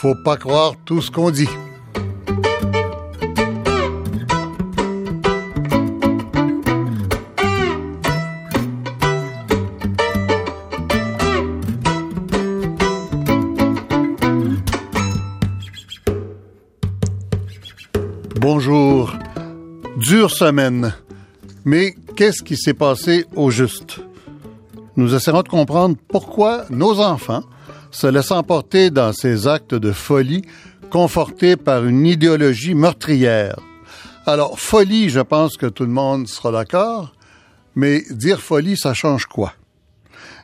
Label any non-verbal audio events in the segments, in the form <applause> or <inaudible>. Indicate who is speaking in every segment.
Speaker 1: Faut pas croire tout ce qu'on dit. Mais qu'est-ce qui s'est passé au juste? Nous essaierons de comprendre pourquoi nos enfants se laissent emporter dans ces actes de folie confortés par une idéologie meurtrière. Alors, folie, je pense que tout le monde sera d'accord, mais dire folie, ça change quoi?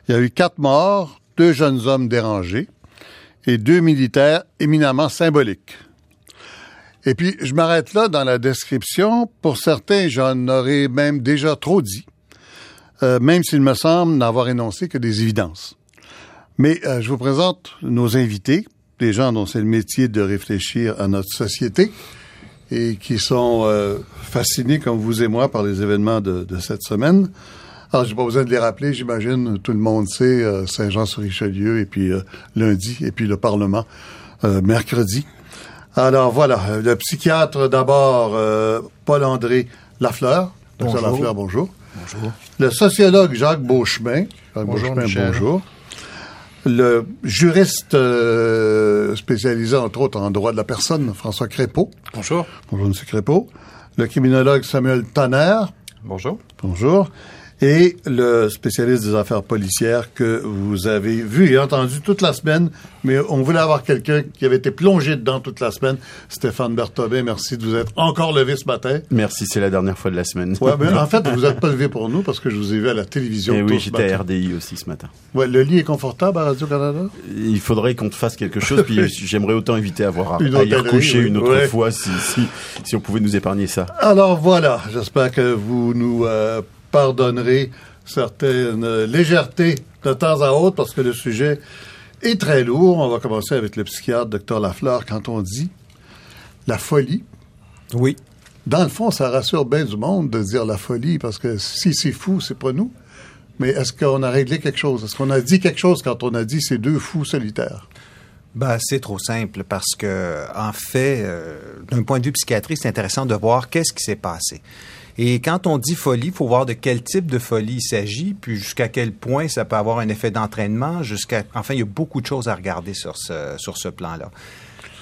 Speaker 1: Il y a eu quatre morts, deux jeunes hommes dérangés et deux militaires éminemment symboliques. Et puis, je m'arrête là dans la description. Pour certains, j'en aurais même déjà trop dit, euh, même s'il me semble n'avoir énoncé que des évidences. Mais euh, je vous présente nos invités, des gens dont c'est le métier de réfléchir à notre société et qui sont euh, fascinés, comme vous et moi, par les événements de, de cette semaine. Alors, j'ai pas besoin de les rappeler, j'imagine, tout le monde sait, euh, Saint-Jean-sur-Richelieu, et puis lundi, et puis le Parlement, mercredi. Alors, voilà, le psychiatre d'abord, Paul-André Lafleur. Bonjour.
Speaker 2: Bonjour.
Speaker 1: Le sociologue Jacques Beauchemin. Jacques
Speaker 2: bonjour,
Speaker 1: Beauchemin, bonjour le juriste euh, spécialisé, entre autres, en droit de la personne, François Crépeau.
Speaker 2: Bonjour.
Speaker 1: Bonjour, M. Crépeau. Le criminologue Samuel Tanner.
Speaker 2: Bonjour.
Speaker 1: Bonjour et le spécialiste des affaires policières que vous avez vu et entendu toute la semaine, mais on voulait avoir quelqu'un qui avait été plongé dedans toute la semaine. Stéphane Berthobin, merci de vous être encore levé ce matin.
Speaker 2: Merci, c'est la dernière fois de la semaine.
Speaker 1: Ouais, mais <laughs> en fait, vous n'êtes pas levé pour nous parce que je vous ai vu à la télévision.
Speaker 2: Et eh oui, j'étais à RDI aussi ce matin.
Speaker 1: Ouais, le lit est confortable à Radio-Canada?
Speaker 2: Il faudrait qu'on te fasse quelque chose, puis <laughs> j'aimerais autant éviter à avoir à, une y recoucher une autre fois si, si, si, on pouvait nous épargner ça.
Speaker 1: Alors voilà, j'espère que vous nous euh, pardonnerez certaines légèretés de temps à autre parce que le sujet est très lourd. On va commencer avec le psychiatre Dr Lafleur quand on dit la folie.
Speaker 2: Oui.
Speaker 1: Dans le fond, ça rassure bien du monde de dire la folie parce que si c'est fou, c'est pas nous. Mais est-ce qu'on a réglé quelque chose? Est-ce qu'on a dit quelque chose quand on a dit ces deux fous solitaires?
Speaker 3: Ben, c'est trop simple parce que, en fait, euh, d'un point de vue psychiatrique, c'est intéressant de voir qu'est-ce qui s'est passé. Et quand on dit folie, il faut voir de quel type de folie il s'agit, puis jusqu'à quel point ça peut avoir un effet d'entraînement, jusqu'à... Enfin, il y a beaucoup de choses à regarder sur ce, sur ce plan-là.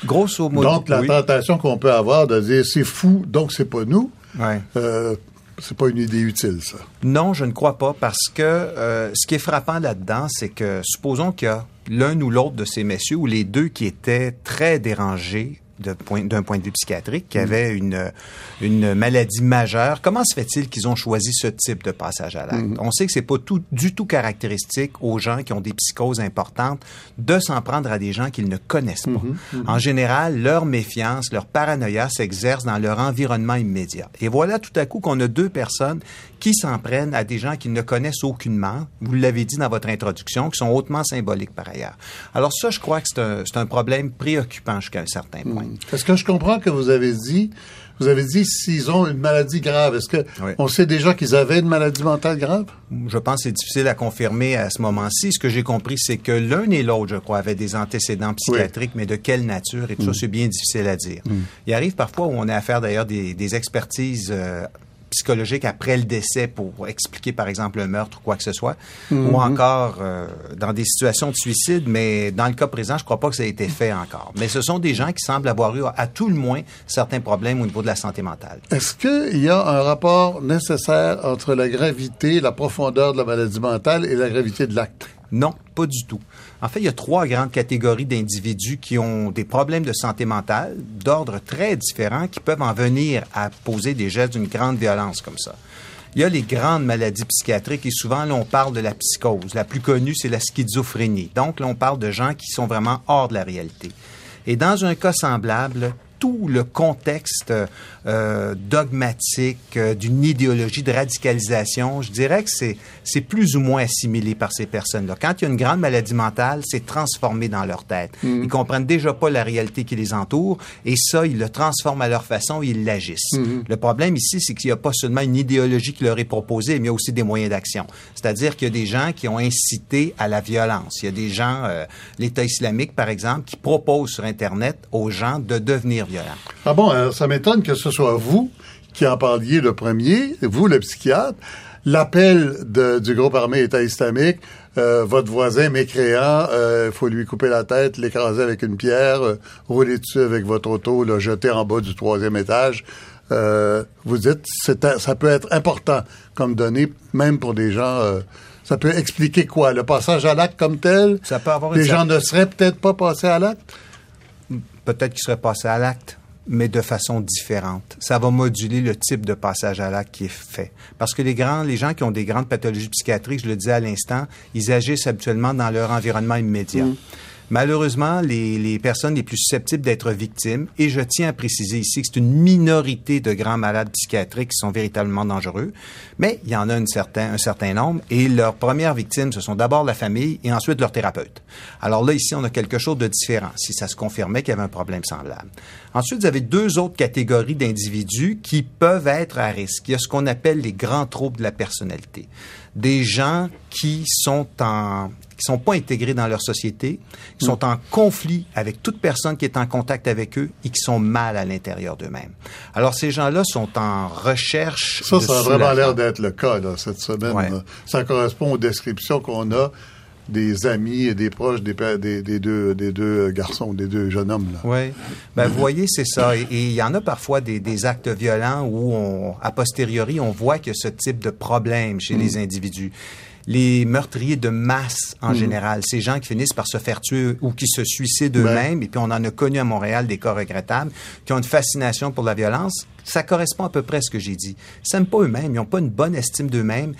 Speaker 1: Grosso modo... Donc, la tentation qu'on peut avoir de dire c'est fou, donc c'est pas nous,
Speaker 3: ouais.
Speaker 1: euh, c'est pas une idée utile, ça.
Speaker 3: Non, je ne crois pas, parce que euh, ce qui est frappant là-dedans, c'est que supposons qu'il y a l'un ou l'autre de ces messieurs, ou les deux qui étaient très dérangés d'un point, point, de vue psychiatrique, qui mm. avait une, une maladie majeure. Comment se fait-il qu'ils ont choisi ce type de passage à l'acte? Mm. On sait que c'est pas tout, du tout caractéristique aux gens qui ont des psychoses importantes de s'en prendre à des gens qu'ils ne connaissent pas. Mm-hmm. Mm-hmm. En général, leur méfiance, leur paranoïa s'exerce dans leur environnement immédiat. Et voilà tout à coup qu'on a deux personnes qui s'en prennent à des gens qu'ils ne connaissent aucunement. Vous l'avez dit dans votre introduction, qui sont hautement symboliques par ailleurs. Alors ça, je crois que c'est un, un problème préoccupant jusqu'à un certain point.
Speaker 1: Est-ce que je comprends que vous avez dit, vous avez dit s'ils ont une maladie grave. Est-ce que on sait déjà qu'ils avaient une maladie mentale grave?
Speaker 3: Je pense que c'est difficile à confirmer à ce moment-ci. Ce que j'ai compris, c'est que l'un et l'autre, je crois, avaient des antécédents psychiatriques, mais de quelle nature? Et tout ça, mm. c'est bien difficile à dire. Mm. Il arrive parfois où on a affaire d'ailleurs des, des expertises euh, psychologique après le décès pour expliquer, par exemple, un meurtre ou quoi que ce soit, ou mhm. encore euh, dans des situations de suicide, mais dans le cas présent, je crois pas que ça a été fait encore. Mais ce sont des gens qui semblent avoir eu, à tout le moins, certains problèmes au niveau de la santé mentale.
Speaker 1: Est-ce qu'il y a un rapport nécessaire entre la gravité, la profondeur de la maladie mentale et la gravité de l'acte?
Speaker 3: Non, pas du tout. En fait, il y a trois grandes catégories d'individus qui ont des problèmes de santé mentale d'ordre très différents qui peuvent en venir à poser des gestes d'une grande violence comme ça. Il y a les grandes maladies psychiatriques et souvent, là, on parle de la psychose. La plus connue, c'est la schizophrénie. Donc, là, on parle de gens qui sont vraiment hors de la réalité. Et dans un cas semblable, tout le contexte euh, dogmatique euh, d'une idéologie de radicalisation, je dirais que c'est c'est plus ou moins assimilé par ces personnes-là. Quand il y a une grande maladie mentale, c'est transformé dans leur tête. Mm. Ils comprennent déjà pas la réalité qui les entoure et ça, ils le transforment à leur façon et ils l'agissent. Mm-hmm. Le problème ici, c'est qu'il n'y a pas seulement une idéologie qui leur est proposée, mais il y a aussi des moyens d'action. C'est-à-dire qu'il y a des gens qui ont incité à la violence. Il y a des gens, euh, l'État islamique par exemple, qui proposent sur Internet aux gens de devenir violents.
Speaker 1: Ah bon, euh, ça m'étonne que ce soit vous qui en parliez le premier, vous le psychiatre. L'appel du groupe armé État islamique, euh, votre voisin mécréant, il euh, faut lui couper la tête, l'écraser avec une pierre, rouler dessus avec votre auto, le jeter en bas du troisième étage. vous dites, ça peut être important comme donnée, même pour des gens ça peut expliquer quoi? Le passage à l'acte comme tel?
Speaker 3: Ça peut avoir
Speaker 1: Les gens ne seraient peut-être pas passés à l'acte?
Speaker 3: Peut-être qu'ils seraient passés à l'acte, mais de façon différente. Ça va moduler le type de passage à l'acte qui est fait. Parce que les grands, les gens qui ont des grandes pathologies psychiatriques, je le disais à l'instant, ils agissent habituellement dans leur environnement immédiat. Mm. Malheureusement, les, personnes les plus susceptibles d'être victimes, et je tiens à préciser ici que c'est une minorité de grands malades psychiatriques qui sont véritablement dangereux, mais il y en a un certain, un certain nombre, et leurs premières victimes, ce sont d'abord la famille et ensuite leur thérapeute. Alors là, ici, on a quelque chose de différent, si ça se confirmait qu'il y avait un problème semblable. Ensuite, vous avez deux autres catégories d'individus qui peuvent être à risque. Il y a ce qu'on appelle les grands troubles de la personnalité des gens qui sont en qui sont pas intégrés dans leur société, qui sont en conflit avec toute personne qui est en contact avec eux et qui sont mal à l'intérieur d'eux-mêmes. Alors ces gens-là sont en recherche.
Speaker 1: Ça, ça a vraiment l'air d'être le cas là, cette semaine. Ça correspond aux descriptions qu'on a des amis et des proches des, des, deux, des deux garçons, des deux jeunes hommes. Là.
Speaker 3: Oui. Ben, vous voyez, c'est ça. Et il y en a parfois des, des, actes violents où, on, a posteriori, on voit qu'il y a ce type de problème chez les mm. individus. Les meurtriers de masse, en mm. général, ces gens qui finissent par se faire tuer ou qui se suicident eux-mêmes, et puis on en a connu à Montréal des cas regrettables, qui ont une fascination pour la violence, ça correspond à peu près à ce que j'ai dit. Ils s'aiment pas eux-mêmes, ils n'ont pas une bonne estime d'eux-mêmes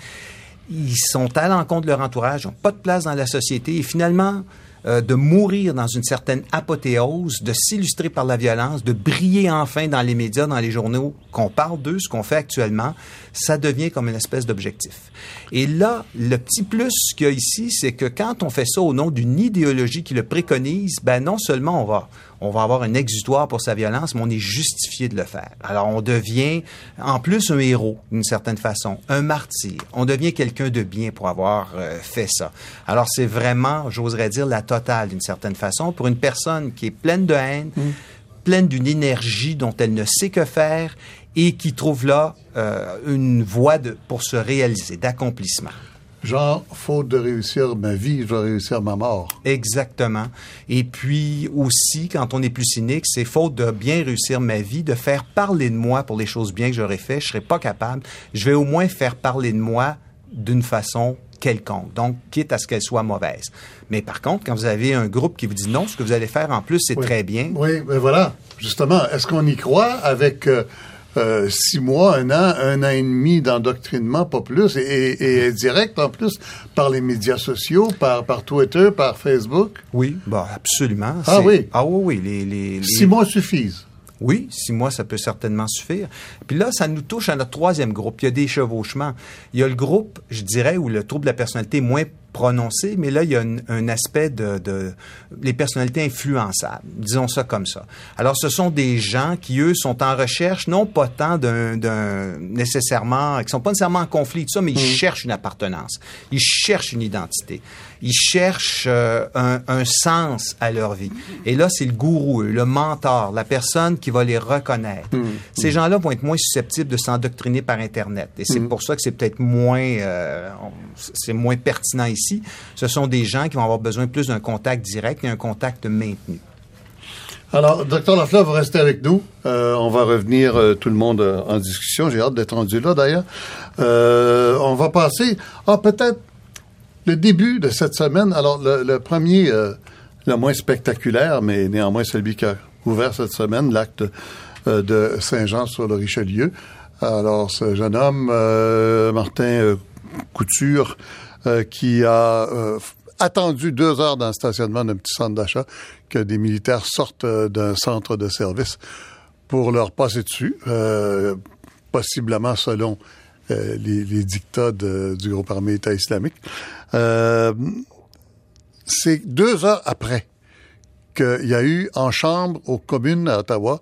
Speaker 3: ils sont à l'encontre de leur entourage, n'ont pas de place dans la société et finalement, euh, de mourir dans une certaine apothéose, de s'illustrer par la violence, de briller enfin dans les médias, dans les journaux, qu'on parle d'eux, ce qu'on fait actuellement, ça devient comme une espèce d'objectif. Et là, le petit plus qu'il y a ici, c'est que quand on fait ça au nom d'une idéologie qui le préconise, ben non seulement on va on va avoir un exutoire pour sa violence, mais on est justifié de le faire. Alors on devient en plus un héros d'une certaine façon, un martyr. On devient quelqu'un de bien pour avoir euh, fait ça. Alors c'est vraiment, j'oserais dire, la totale d'une certaine façon pour une personne qui est pleine de haine. Mm. pleine d'une énergie dont elle ne sait que faire et qui trouve là euh, une voie de, pour se réaliser, d'accomplissement.
Speaker 1: Genre, faute de réussir ma vie, je vais réussir ma mort.
Speaker 3: Exactement. Et puis aussi, quand on est plus cynique, c'est faute de bien réussir ma vie, de faire parler de moi pour les choses bien que j'aurais fait, je serais pas capable. Je vais au moins faire parler de moi d'une façon quelconque, donc quitte à ce qu'elle soit mauvaise. Mais par contre, quand vous avez un groupe qui vous dit non, ce que vous allez faire en plus, c'est très bien.
Speaker 1: Oui, mais voilà, justement, est-ce qu'on y croit avec... Euh, euh, six mois, un an, un an et demi d'endoctrinement, pas plus, et, et, direct en plus par les médias sociaux, par, par Twitter, par Facebook.
Speaker 3: Oui, bah absolument.
Speaker 1: Ah oui.
Speaker 3: Ah oui, oui. Les, les,
Speaker 1: Six mois suffisent.
Speaker 3: Oui, six mois, ça peut certainement suffire. Puis là, ça nous touche à notre troisième groupe. Il y a des chevauchements. Il y a le groupe, je dirais, où le trouble de la personnalité est moins prononcé, mais là, il y a un, aspect de, de, les personnalités influençables, disons ça comme ça. Alors, ce sont des gens qui, eux, sont en recherche, non pas tant d'un, nécessairement, qui sont pas nécessairement en conflit, tout ça, mais ils mmh. cherchent une appartenance. Ils cherchent une identité. Ils cherchent euh, un, un, sens à leur vie. Et là, c'est le gourou, le mentor, la personne qui va les reconnaître. Mmh. Ces gens-là vont être moins susceptibles de s'endoctriner par Internet. Et c'est mmh. pour ça que c'est peut-être moins, euh, c'est moins pertinent ici ce sont des gens qui vont avoir besoin plus d'un contact direct et un contact maintenu.
Speaker 1: Alors, docteur Lafleur, vous restez avec nous. Euh, on va revenir euh, tout le monde euh, en discussion. J'ai hâte d'être rendu là, d'ailleurs. on va passer ah, peut-être le début de cette semaine. Alors, le, premier, le moins spectaculaire, mais néanmoins celui qui a ouvert cette semaine, l'acte de Saint-Jean sur le Richelieu. Alors, ce jeune homme, Martin Couture, euh, qui a euh, attendu deux heures dans le stationnement d'un petit centre d'achat que des militaires sortent euh, d'un centre de service pour leur passer dessus, possiblement selon les, les, dictats du groupe armé État islamique. C'est deux heures après qu'il y a eu en chambre aux communes à Ottawa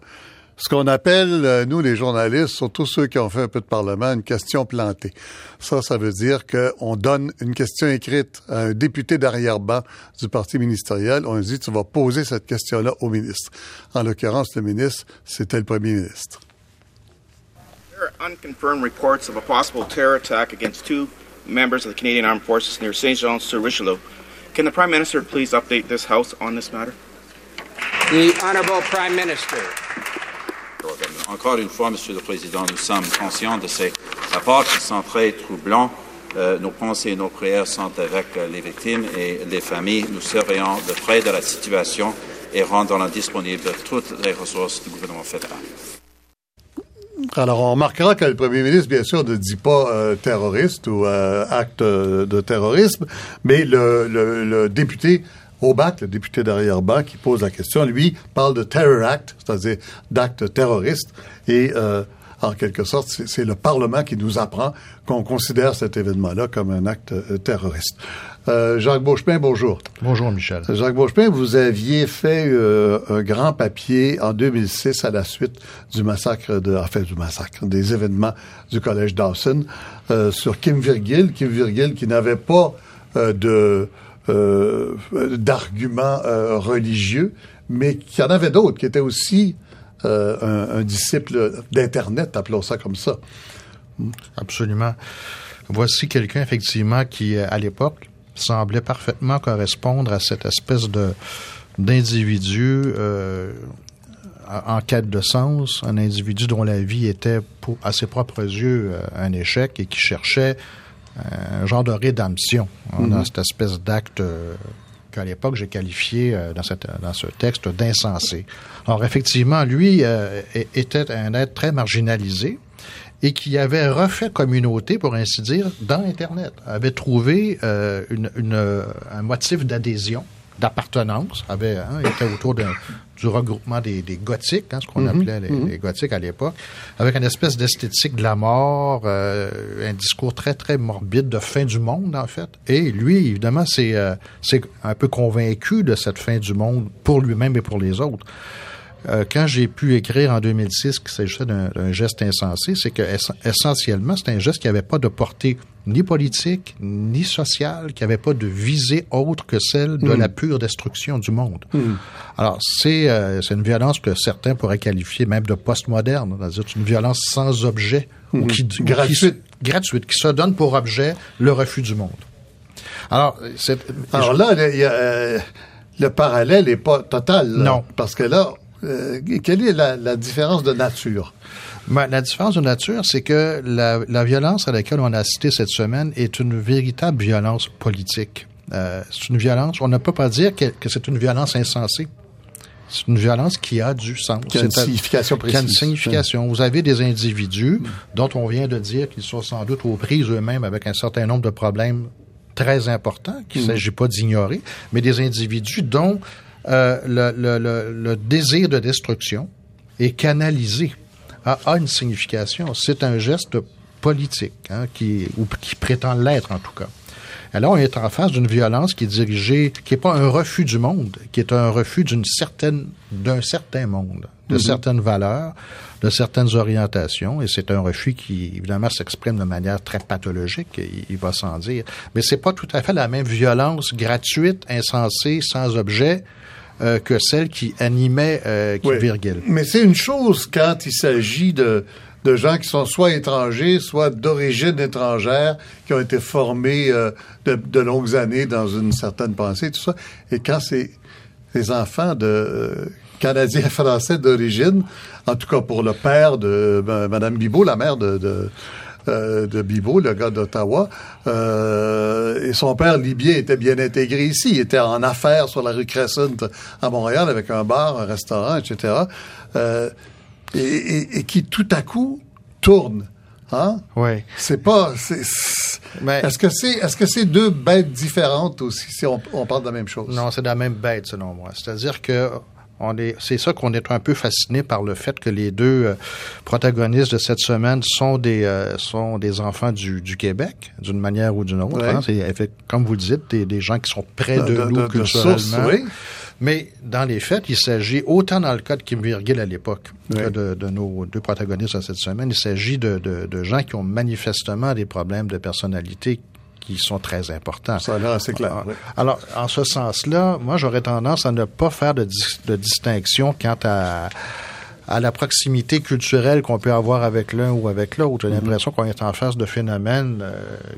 Speaker 1: ce qu'on appelle, euh, nous les journalistes, surtout ceux qui ont fait un peu de parlement, une question plantée. Ça, ça veut dire qu'on donne une question écrite à un député d'arrière-ban du parti ministériel. On dit, tu vas poser cette question-là au ministre. En l'occurrence, le ministre, c'était le premier ministre.
Speaker 4: There are unconfirmed reports of a possible terror attack against two members of the Canadian Armed Forces near Saint Jean-sur-Richelieu. Can the Prime Minister please update this House on this matter?
Speaker 5: The Honourable Prime Minister.
Speaker 6: Encore une fois, Monsieur le Président, nous sommes conscients de ces rapports qui sont très troublants. Euh, nos pensées et nos prières sont avec euh, les victimes et les familles. Nous surveillons de près de la situation et rendons disponibles toutes les ressources du gouvernement fédéral.
Speaker 1: Alors, on remarquera que le premier ministre, bien sûr, ne dit pas euh, terroriste ou euh, acte de terrorisme, mais le, le, le député Aubac, le député d'arrière-ban, qui pose la question, lui, parle de Terror Act, c'est-à-dire d'acte terroriste. Et euh, en quelque sorte, c'est le Parlement qui nous apprend qu'on considère cet événement-là comme un acte euh, terroriste. Euh, Jacques Beauchemin, bonjour.
Speaker 7: Bonjour, Michel.
Speaker 1: Jacques Beauchemin, vous aviez fait euh, un grand papier en 2006 à la suite du massacre de, enfin du massacre, des événements du collège Dawson sur Kim Virgil, Kim Virgil qui n'avait pas de euh, d'arguments euh, religieux, mais qu'il y en avait d'autres qui étaient aussi euh, un, un, disciple d'Internet, appelons ça comme ça.
Speaker 7: Absolument. Voici quelqu'un, effectivement, qui, à l'époque, semblait parfaitement correspondre à cette espèce de d'individu euh, en quête de sens, un individu dont la vie était, pour, à ses propres yeux, un échec et qui cherchait un genre de rédemption On a cette espèce d'acte euh, qu'à l'époque j'ai qualifié euh, dans, cette, dans ce texte d'insensé. Alors effectivement, lui euh, était un être très marginalisé et qui avait refait communauté, pour ainsi dire, dans Internet, avait trouvé une, une, un motif d'adhésion d'appartenance, avait hein, était autour du regroupement des, des gothiques, hein, ce qu'on mhm. appelait mhm. les, gothiques à l'époque, avec une espèce d'esthétique de la mort, euh, un discours très très morbide de fin du monde en fait. Et lui, évidemment, c'est euh, c'est un peu convaincu de cette fin du monde pour lui-même et pour les autres. Euh, quand j'ai pu écrire en 2006 qu'il s'agissait d'un geste insensé, c'est que essentiellement, c'est un geste qui n'avait pas de portée ni politique, ni sociale, qui n'avait pas de visée autre que celle de hmm. la pure destruction du monde. Hmm. Alors, c'est euh, c'est une violence que certains pourraient qualifier même de postmoderne, c'est-à-dire une violence sans objet, ou
Speaker 1: hmm. qui, gratuite.
Speaker 7: Qui, gratuite, qui se donne pour objet le refus du monde.
Speaker 1: Alors, Alors là, euh, le parallèle n'est pas total.
Speaker 7: Non.
Speaker 1: Parce que là, euh, quelle est la, différence de nature?
Speaker 7: Ben, la différence de nature, c'est que la, violence à laquelle on a assisté cette semaine est une véritable violence politique. Euh, c'est une violence, on ne peut pas dire que, c'est une violence insensée. C'est une violence qui a du sens.
Speaker 1: Qui a une signification précise.
Speaker 7: Qui a une signification. Vous avez des individus dont on vient de dire qu'ils sont sans doute aux prises eux-mêmes avec un certain nombre de problèmes très importants qu'il ne mm. s'agit pas d'ignorer, mais des individus dont euh, le, le, le, désir de destruction est canalisé, a, a une signification. C'est un geste politique, hein, qui, ou qui prétend l'être en tout cas. Alors, on est en face d'une violence qui est dirigée, qui n'est pas un refus du monde, qui est un refus d'une certaine, d'un certain monde, de mm-hmm. certaines valeurs, de certaines orientations, et c'est un refus qui, évidemment, s'exprime de manière très pathologique, il, va sans dire. Mais c'est pas tout à fait la même violence gratuite, insensée, sans objet, euh, que celle qui animait euh, qui
Speaker 1: Mais c'est une chose quand il s'agit de, de gens qui sont soit étrangers, soit d'origine étrangère, qui ont été formés euh, de, de, longues années dans une certaine pensée, tout ça. Et quand c'est les enfants de euh, Canadiens français d'origine, en tout cas pour le père de ben, Madame Bibot, la mère de, de euh, de Bibo, le gars d'Ottawa. Euh, et son père libyen était bien intégré ici. Il était en affaires sur la rue Crescent à Montréal avec un bar, un restaurant, etc. Euh, et, qui tout à coup tourne. Hein?
Speaker 7: Oui.
Speaker 1: C'est pas. Est-ce que c'est est-ce que c'est deux bêtes différentes aussi si on, on parle de la même chose?
Speaker 7: Non, c'est la même bête selon moi. C'est-à-dire que c'est ça qu'on est un peu fasciné par le fait que les deux euh, protagonistes de cette semaine sont des euh, sont des enfants du, du Québec, d'une manière ou d'une autre. Hein. C'est, comme vous le dites, des, des gens qui sont près de, nous culturellement. Mais dans les faits, il s'agit, autant dans le cas de Kim Virgil à l'époque que de, de, nos deux protagonistes de cette semaine, il s'agit de, de, de gens qui ont manifestement des problèmes de personnalité qui sont très importants.
Speaker 1: Ça là, c'est clair.
Speaker 7: Ah, alors, en ce sens-là, moi, j'aurais tendance à ne pas faire de, de distinction quant à à la proximité culturelle qu'on peut avoir avec l'un ou avec l'autre. J'ai mm-hmm. l'impression qu'on est en face de phénomènes euh,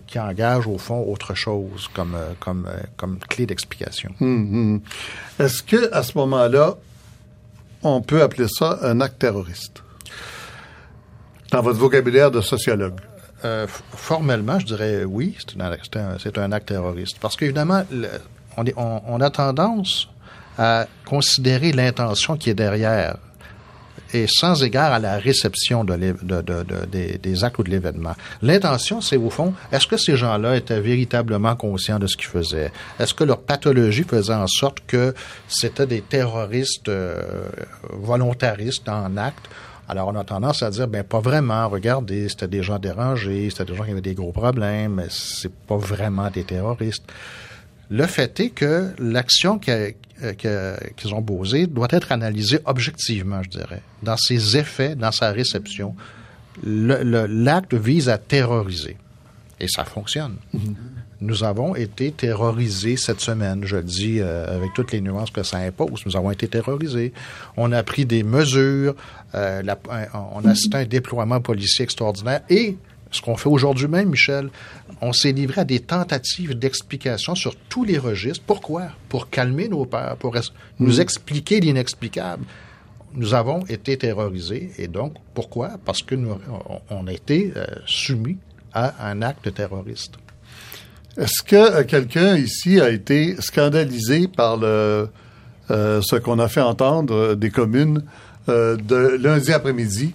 Speaker 7: qui engagent au fond autre chose comme euh, comme euh, comme clé d'explication.
Speaker 1: Mm-hmm. Est-ce que à ce moment-là, on peut appeler ça un acte terroriste? Dans votre vocabulaire de sociologue?
Speaker 7: Euh, formellement, je dirais oui, c'est un, acte terroriste. Parce qu'évidemment, on, on, a tendance à considérer l'intention qui est derrière et sans égard à la réception de, de, de, des, des, actes ou de l'événement. L'intention, c'est au fond, est-ce que ces gens-là étaient véritablement conscients de ce qu'ils faisaient? Est-ce que leur pathologie faisait en sorte que c'était des terroristes euh, volontaristes en acte? Alors, on a tendance à dire, ben pas vraiment. Regardez, c'était des gens dérangés, c'était des gens qui avaient des gros problèmes, mais c'est pas vraiment des terroristes. Le fait est que l'action qu'ils ont posée doit être analysée objectivement, je dirais, dans ses effets, dans sa réception. L'acte vise à terroriser. Et ça fonctionne. Mm-hmm. Nous avons été terrorisés cette semaine, je le dis euh, avec toutes les nuances que ça impose. Nous avons été terrorisés. On a pris des mesures, euh, la, on a assisté à un déploiement policier extraordinaire et ce qu'on fait aujourd'hui même, Michel, on s'est livré à des tentatives d'explication sur tous les registres. Pourquoi? Pour calmer nos peurs, pour nous mm. expliquer l'inexplicable. Nous avons été terrorisés et donc pourquoi? Parce que nous on a été euh, soumis à un acte terroriste.
Speaker 1: Est-ce que euh, quelqu'un ici a été scandalisé par le, euh, ce qu'on a fait entendre euh, des communes de lundi après-midi,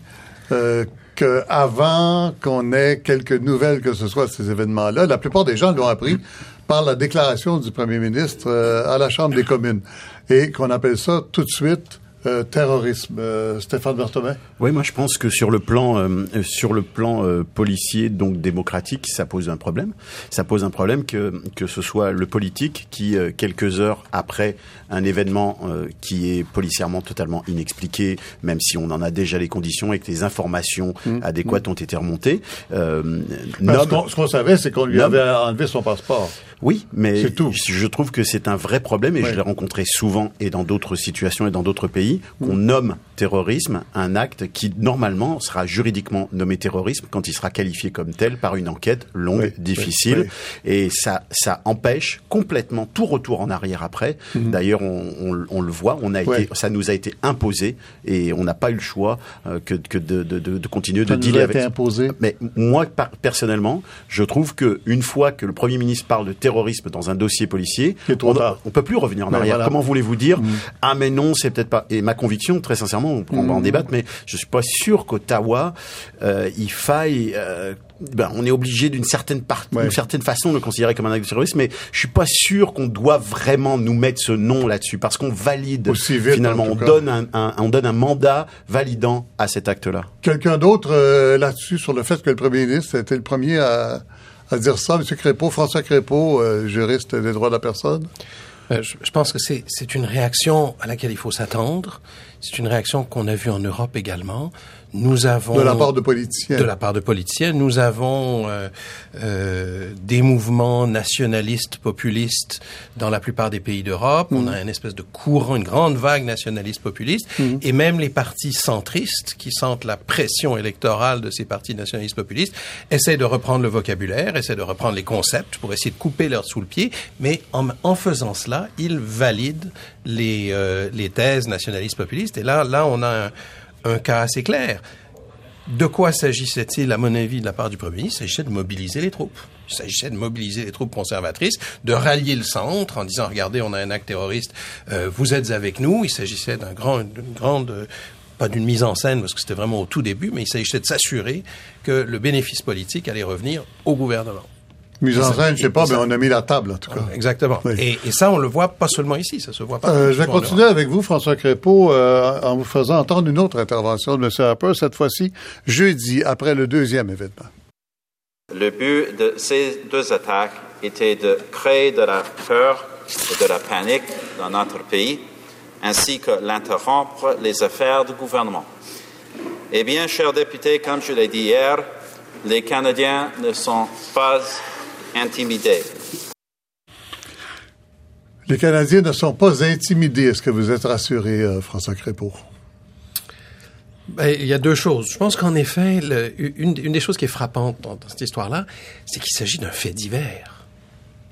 Speaker 1: qu'avant qu'on ait quelques nouvelles que ce soit de ces événements-là, la plupart des gens l'ont appris par la déclaration du premier ministre à la Chambre des communes, et qu'on appelle ça tout de suite euh, terrorisme. Euh, Stéphane Berthomé
Speaker 2: Oui, moi je pense que sur le plan euh, sur le plan policier donc démocratique, ça pose un problème. Ça pose un problème que que ce soit le politique qui quelques heures après un événement qui est policièrement totalement inexpliqué, même si on en a déjà les conditions et que les informations mmh. adéquates mmh. ont été remontées.
Speaker 1: ce qu'on savait, c'est qu'on lui avait enlevé son passeport.
Speaker 2: Oui, mais je trouve que c'est un vrai problème et je l'ai rencontré souvent et dans d'autres situations et dans d'autres pays qu'on mm. nomme terrorisme un acte qui normalement sera juridiquement nommé terrorisme quand il sera qualifié comme tel par une enquête longue, difficile et ça ça empêche complètement tout retour en arrière après. Mm. D'ailleurs, on, on, le voit, on a été, ça nous a été imposé et on n'a pas eu le choix euh, que, que de, de, de, continuer
Speaker 1: ça
Speaker 2: de dealer
Speaker 1: avec. Imposé.
Speaker 2: Mais moi personnellement, je trouve que une fois que le premier ministre parle de terrorisme dans un dossier policier, on, ne peut plus revenir en arrière. Comment voulez-vous dire mm. ah mais non c'est peut-être pas et ma conviction très sincèrement on, va en mm. débattre mais je suis pas sûr qu'Ottawa euh, il faille euh, ben, on est obligé d'une certaine part, certaine façon de le considérer comme un acte de terrorisme, mais je suis pas sûr qu'on doit vraiment nous mettre ce nom là-dessus parce qu'on valide finalement, on donne un, on donne un mandat validant à cet acte-là.
Speaker 1: Quelqu'un d'autre euh, là-dessus sur le fait que le premier ministre était le premier à à dire ça, M. Crépeau, François Crépeau, euh, juriste des droits de la personne?
Speaker 8: Euh, je, pense que c'est une réaction à laquelle il faut s'attendre. C'est une réaction qu'on a vue en Europe également. Nous avons
Speaker 1: de la part de politiciens.
Speaker 8: De la part de politiciens, nous avons euh, euh, des mouvements nationalistes, populistes dans la plupart des pays d'Europe. On a mm. une espèce de courant, une grande vague nationaliste populiste, mm. et même les partis centristes qui sentent la pression électorale de ces partis nationalistes populistes essaient de reprendre le vocabulaire, essaient de reprendre les concepts pour essayer de couper leur sous le pied, mais en, en faisant cela, ils valident les euh, les thèses nationalistes populistes. Et là, là, on a un, un cas assez clair. De quoi s'agissait-il, à mon avis, de la part du Premier ministre? Il s'agissait de mobiliser les troupes. Il s'agissait de mobiliser les troupes conservatrices, de rallier le centre en disant, regardez, on a un acte terroriste, euh, vous êtes avec nous. Il s'agissait d'un grand, d'une grande pas d'une mise en scène parce que c'était vraiment au tout début, mais il s'agissait de s'assurer que le bénéfice politique allait revenir au gouvernement.
Speaker 1: Mise en scène, je sais pas, mais on a mis la table, en tout cas.
Speaker 8: Exactement. Et, ça, on le voit pas seulement ici, ça se voit pas.
Speaker 1: Euh, je vais continuer avec vous, François Crépeau, euh, en vous faisant entendre une autre intervention de M. Harper, cette fois-ci jeudi, après le deuxième événement.
Speaker 6: Le but de ces deux attaques était de créer de la peur et de la panique dans notre pays, ainsi que l'interrompre les affaires du gouvernement. Eh bien, chers députés, comme je l'ai dit hier, les Canadiens ne sont pas intimidés.
Speaker 1: Les Canadiens ne sont pas intimidés. Est-ce que vous êtes rassuré, euh, François Crépeau?
Speaker 8: Ben, il y a deux choses. Je pense qu'en effet, une, des choses qui est frappante dans, cette histoire-là, c'est qu'il s'agit d'un fait divers.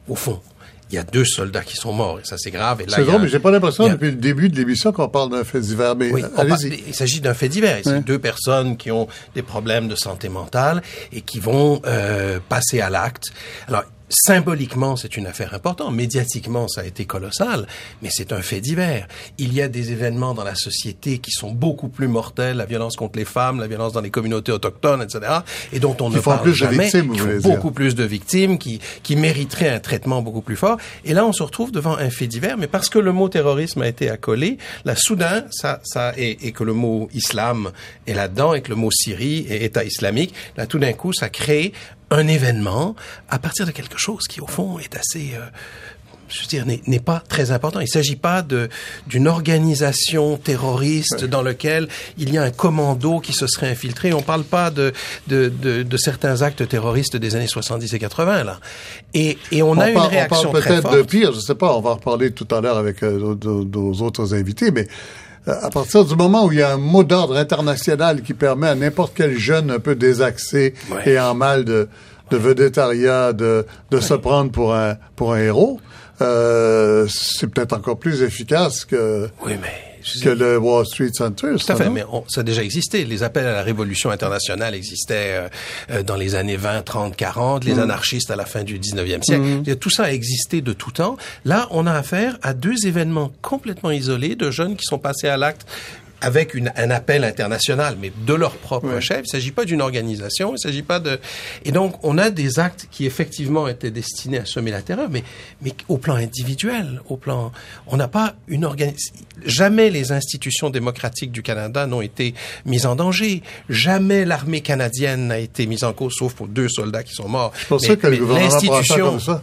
Speaker 8: Au fond, il y a deux soldats qui sont morts et ça c'est grave.
Speaker 1: C'est drôle, mais j'ai pas l'impression depuis le début de l'émission qu'on parle d'un fait divers. Mais allez-y.
Speaker 8: il s'agit d'un fait divers. C'est deux personnes qui ont des problèmes de santé mentale et qui vont euh, passer à l'acte. Alors symboliquement, c'est une affaire importante. Médiatiquement, ça a été colossal, mais c'est un fait divers. Il y a des événements dans la société qui sont beaucoup plus mortels, la violence contre les femmes, la violence dans les communautés autochtones, etc., et dont on ne parle
Speaker 1: plus
Speaker 8: jamais.
Speaker 1: De victimes,
Speaker 8: qui font beaucoup plus de victimes, qui, qui mériteraient un traitement beaucoup plus fort. Et là, on se retrouve devant un fait divers, mais parce que le mot terrorisme a été accolé, là, soudain, ça, ça, et, et que le mot islam est là-dedans, et que le mot Syrie et État islamique, là, tout d'un coup, ça crée un événement à partir de quelque chose qui, au fond, est assez... Euh, je veux dire, n'est pas très important. Il ne s'agit pas de d'une organisation terroriste dans laquelle il y a un commando qui se serait infiltré. On ne parle pas de de, de, de, certains actes terroristes des années 70 et 80 là. Et, et on, a une réaction
Speaker 1: on parle peut-être de pire. Je sais pas. On va en reparler tout à l'heure avec euh, nos autres invités, mais à partir du moment où il y a un mot d'ordre international qui permet à n'importe quel jeune un peu désaxé et en mal de, de vedettariat de, de se prendre pour un, pour un héros, euh, c'est peut-être encore plus efficace que...
Speaker 8: Oui, mais
Speaker 1: que le Wall Street Center.
Speaker 8: Tout à fait, mais ça a déjà existé. Les appels à la révolution internationale existaient euh, euh, dans les années 20, 30, 40, les mm. anarchistes à la fin du 19e siècle. Mm. Tout ça a existé de tout temps. Là, on a affaire à deux événements complètement isolés de jeunes qui sont passés à l'acte avec une, un appel international, mais de leur propre chef. Il ne s'agit pas d'une organisation, il ne s'agit pas de... Et donc, on a des actes qui effectivement étaient destinés à semer la terreur, mais, mais au plan individuel, au plan... On n'a pas une organisation... Jamais les institutions démocratiques du Canada n'ont été mises en danger. Jamais l'armée canadienne n'a été mise en cause, sauf pour deux soldats qui sont morts.
Speaker 1: Je pensais que le gouvernement comme ça.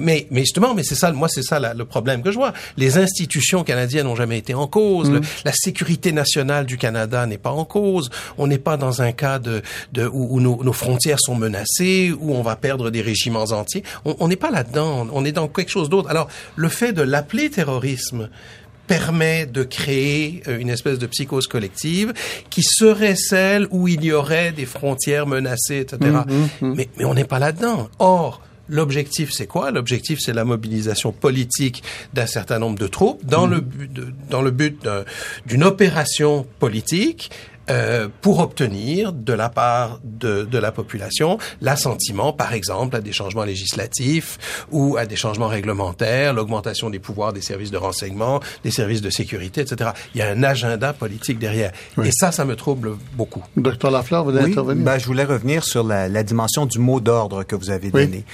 Speaker 8: Mais, mais justement, mais c'est ça, moi, c'est ça le problème que je vois. Les institutions canadiennes n'ont jamais été en cause. Mm. la sécurité nationale du Canada n'est pas en cause. On n'est pas dans un cas de, de où, nos, nos, frontières sont menacées, où on va perdre des régiments entiers. On n'est pas là-dedans. On est dans quelque chose d'autre. Alors, le fait de l'appeler terrorisme, permet de créer euh, une espèce de psychose collective qui serait celle où il y aurait des frontières menacées, etc. Mm, mm, mais, mais on n'est pas là-dedans. Or, L'objectif, c'est quoi? L'objectif, c'est la mobilisation politique d'un certain nombre de troupes dans mmh. le but, dans le but d'une opération politique euh, pour obtenir de la part de, de la population l'assentiment, par exemple, à des changements législatifs ou à des changements réglementaires, l'augmentation des pouvoirs des services de renseignement, des services de sécurité, etc. Il y a un agenda politique derrière. Et ça, ça me trouble beaucoup.
Speaker 1: Docteur Lafleur, vous voulez intervenir?
Speaker 3: Ben, je voulais revenir sur la, la dimension du mot d'ordre que vous avez donné.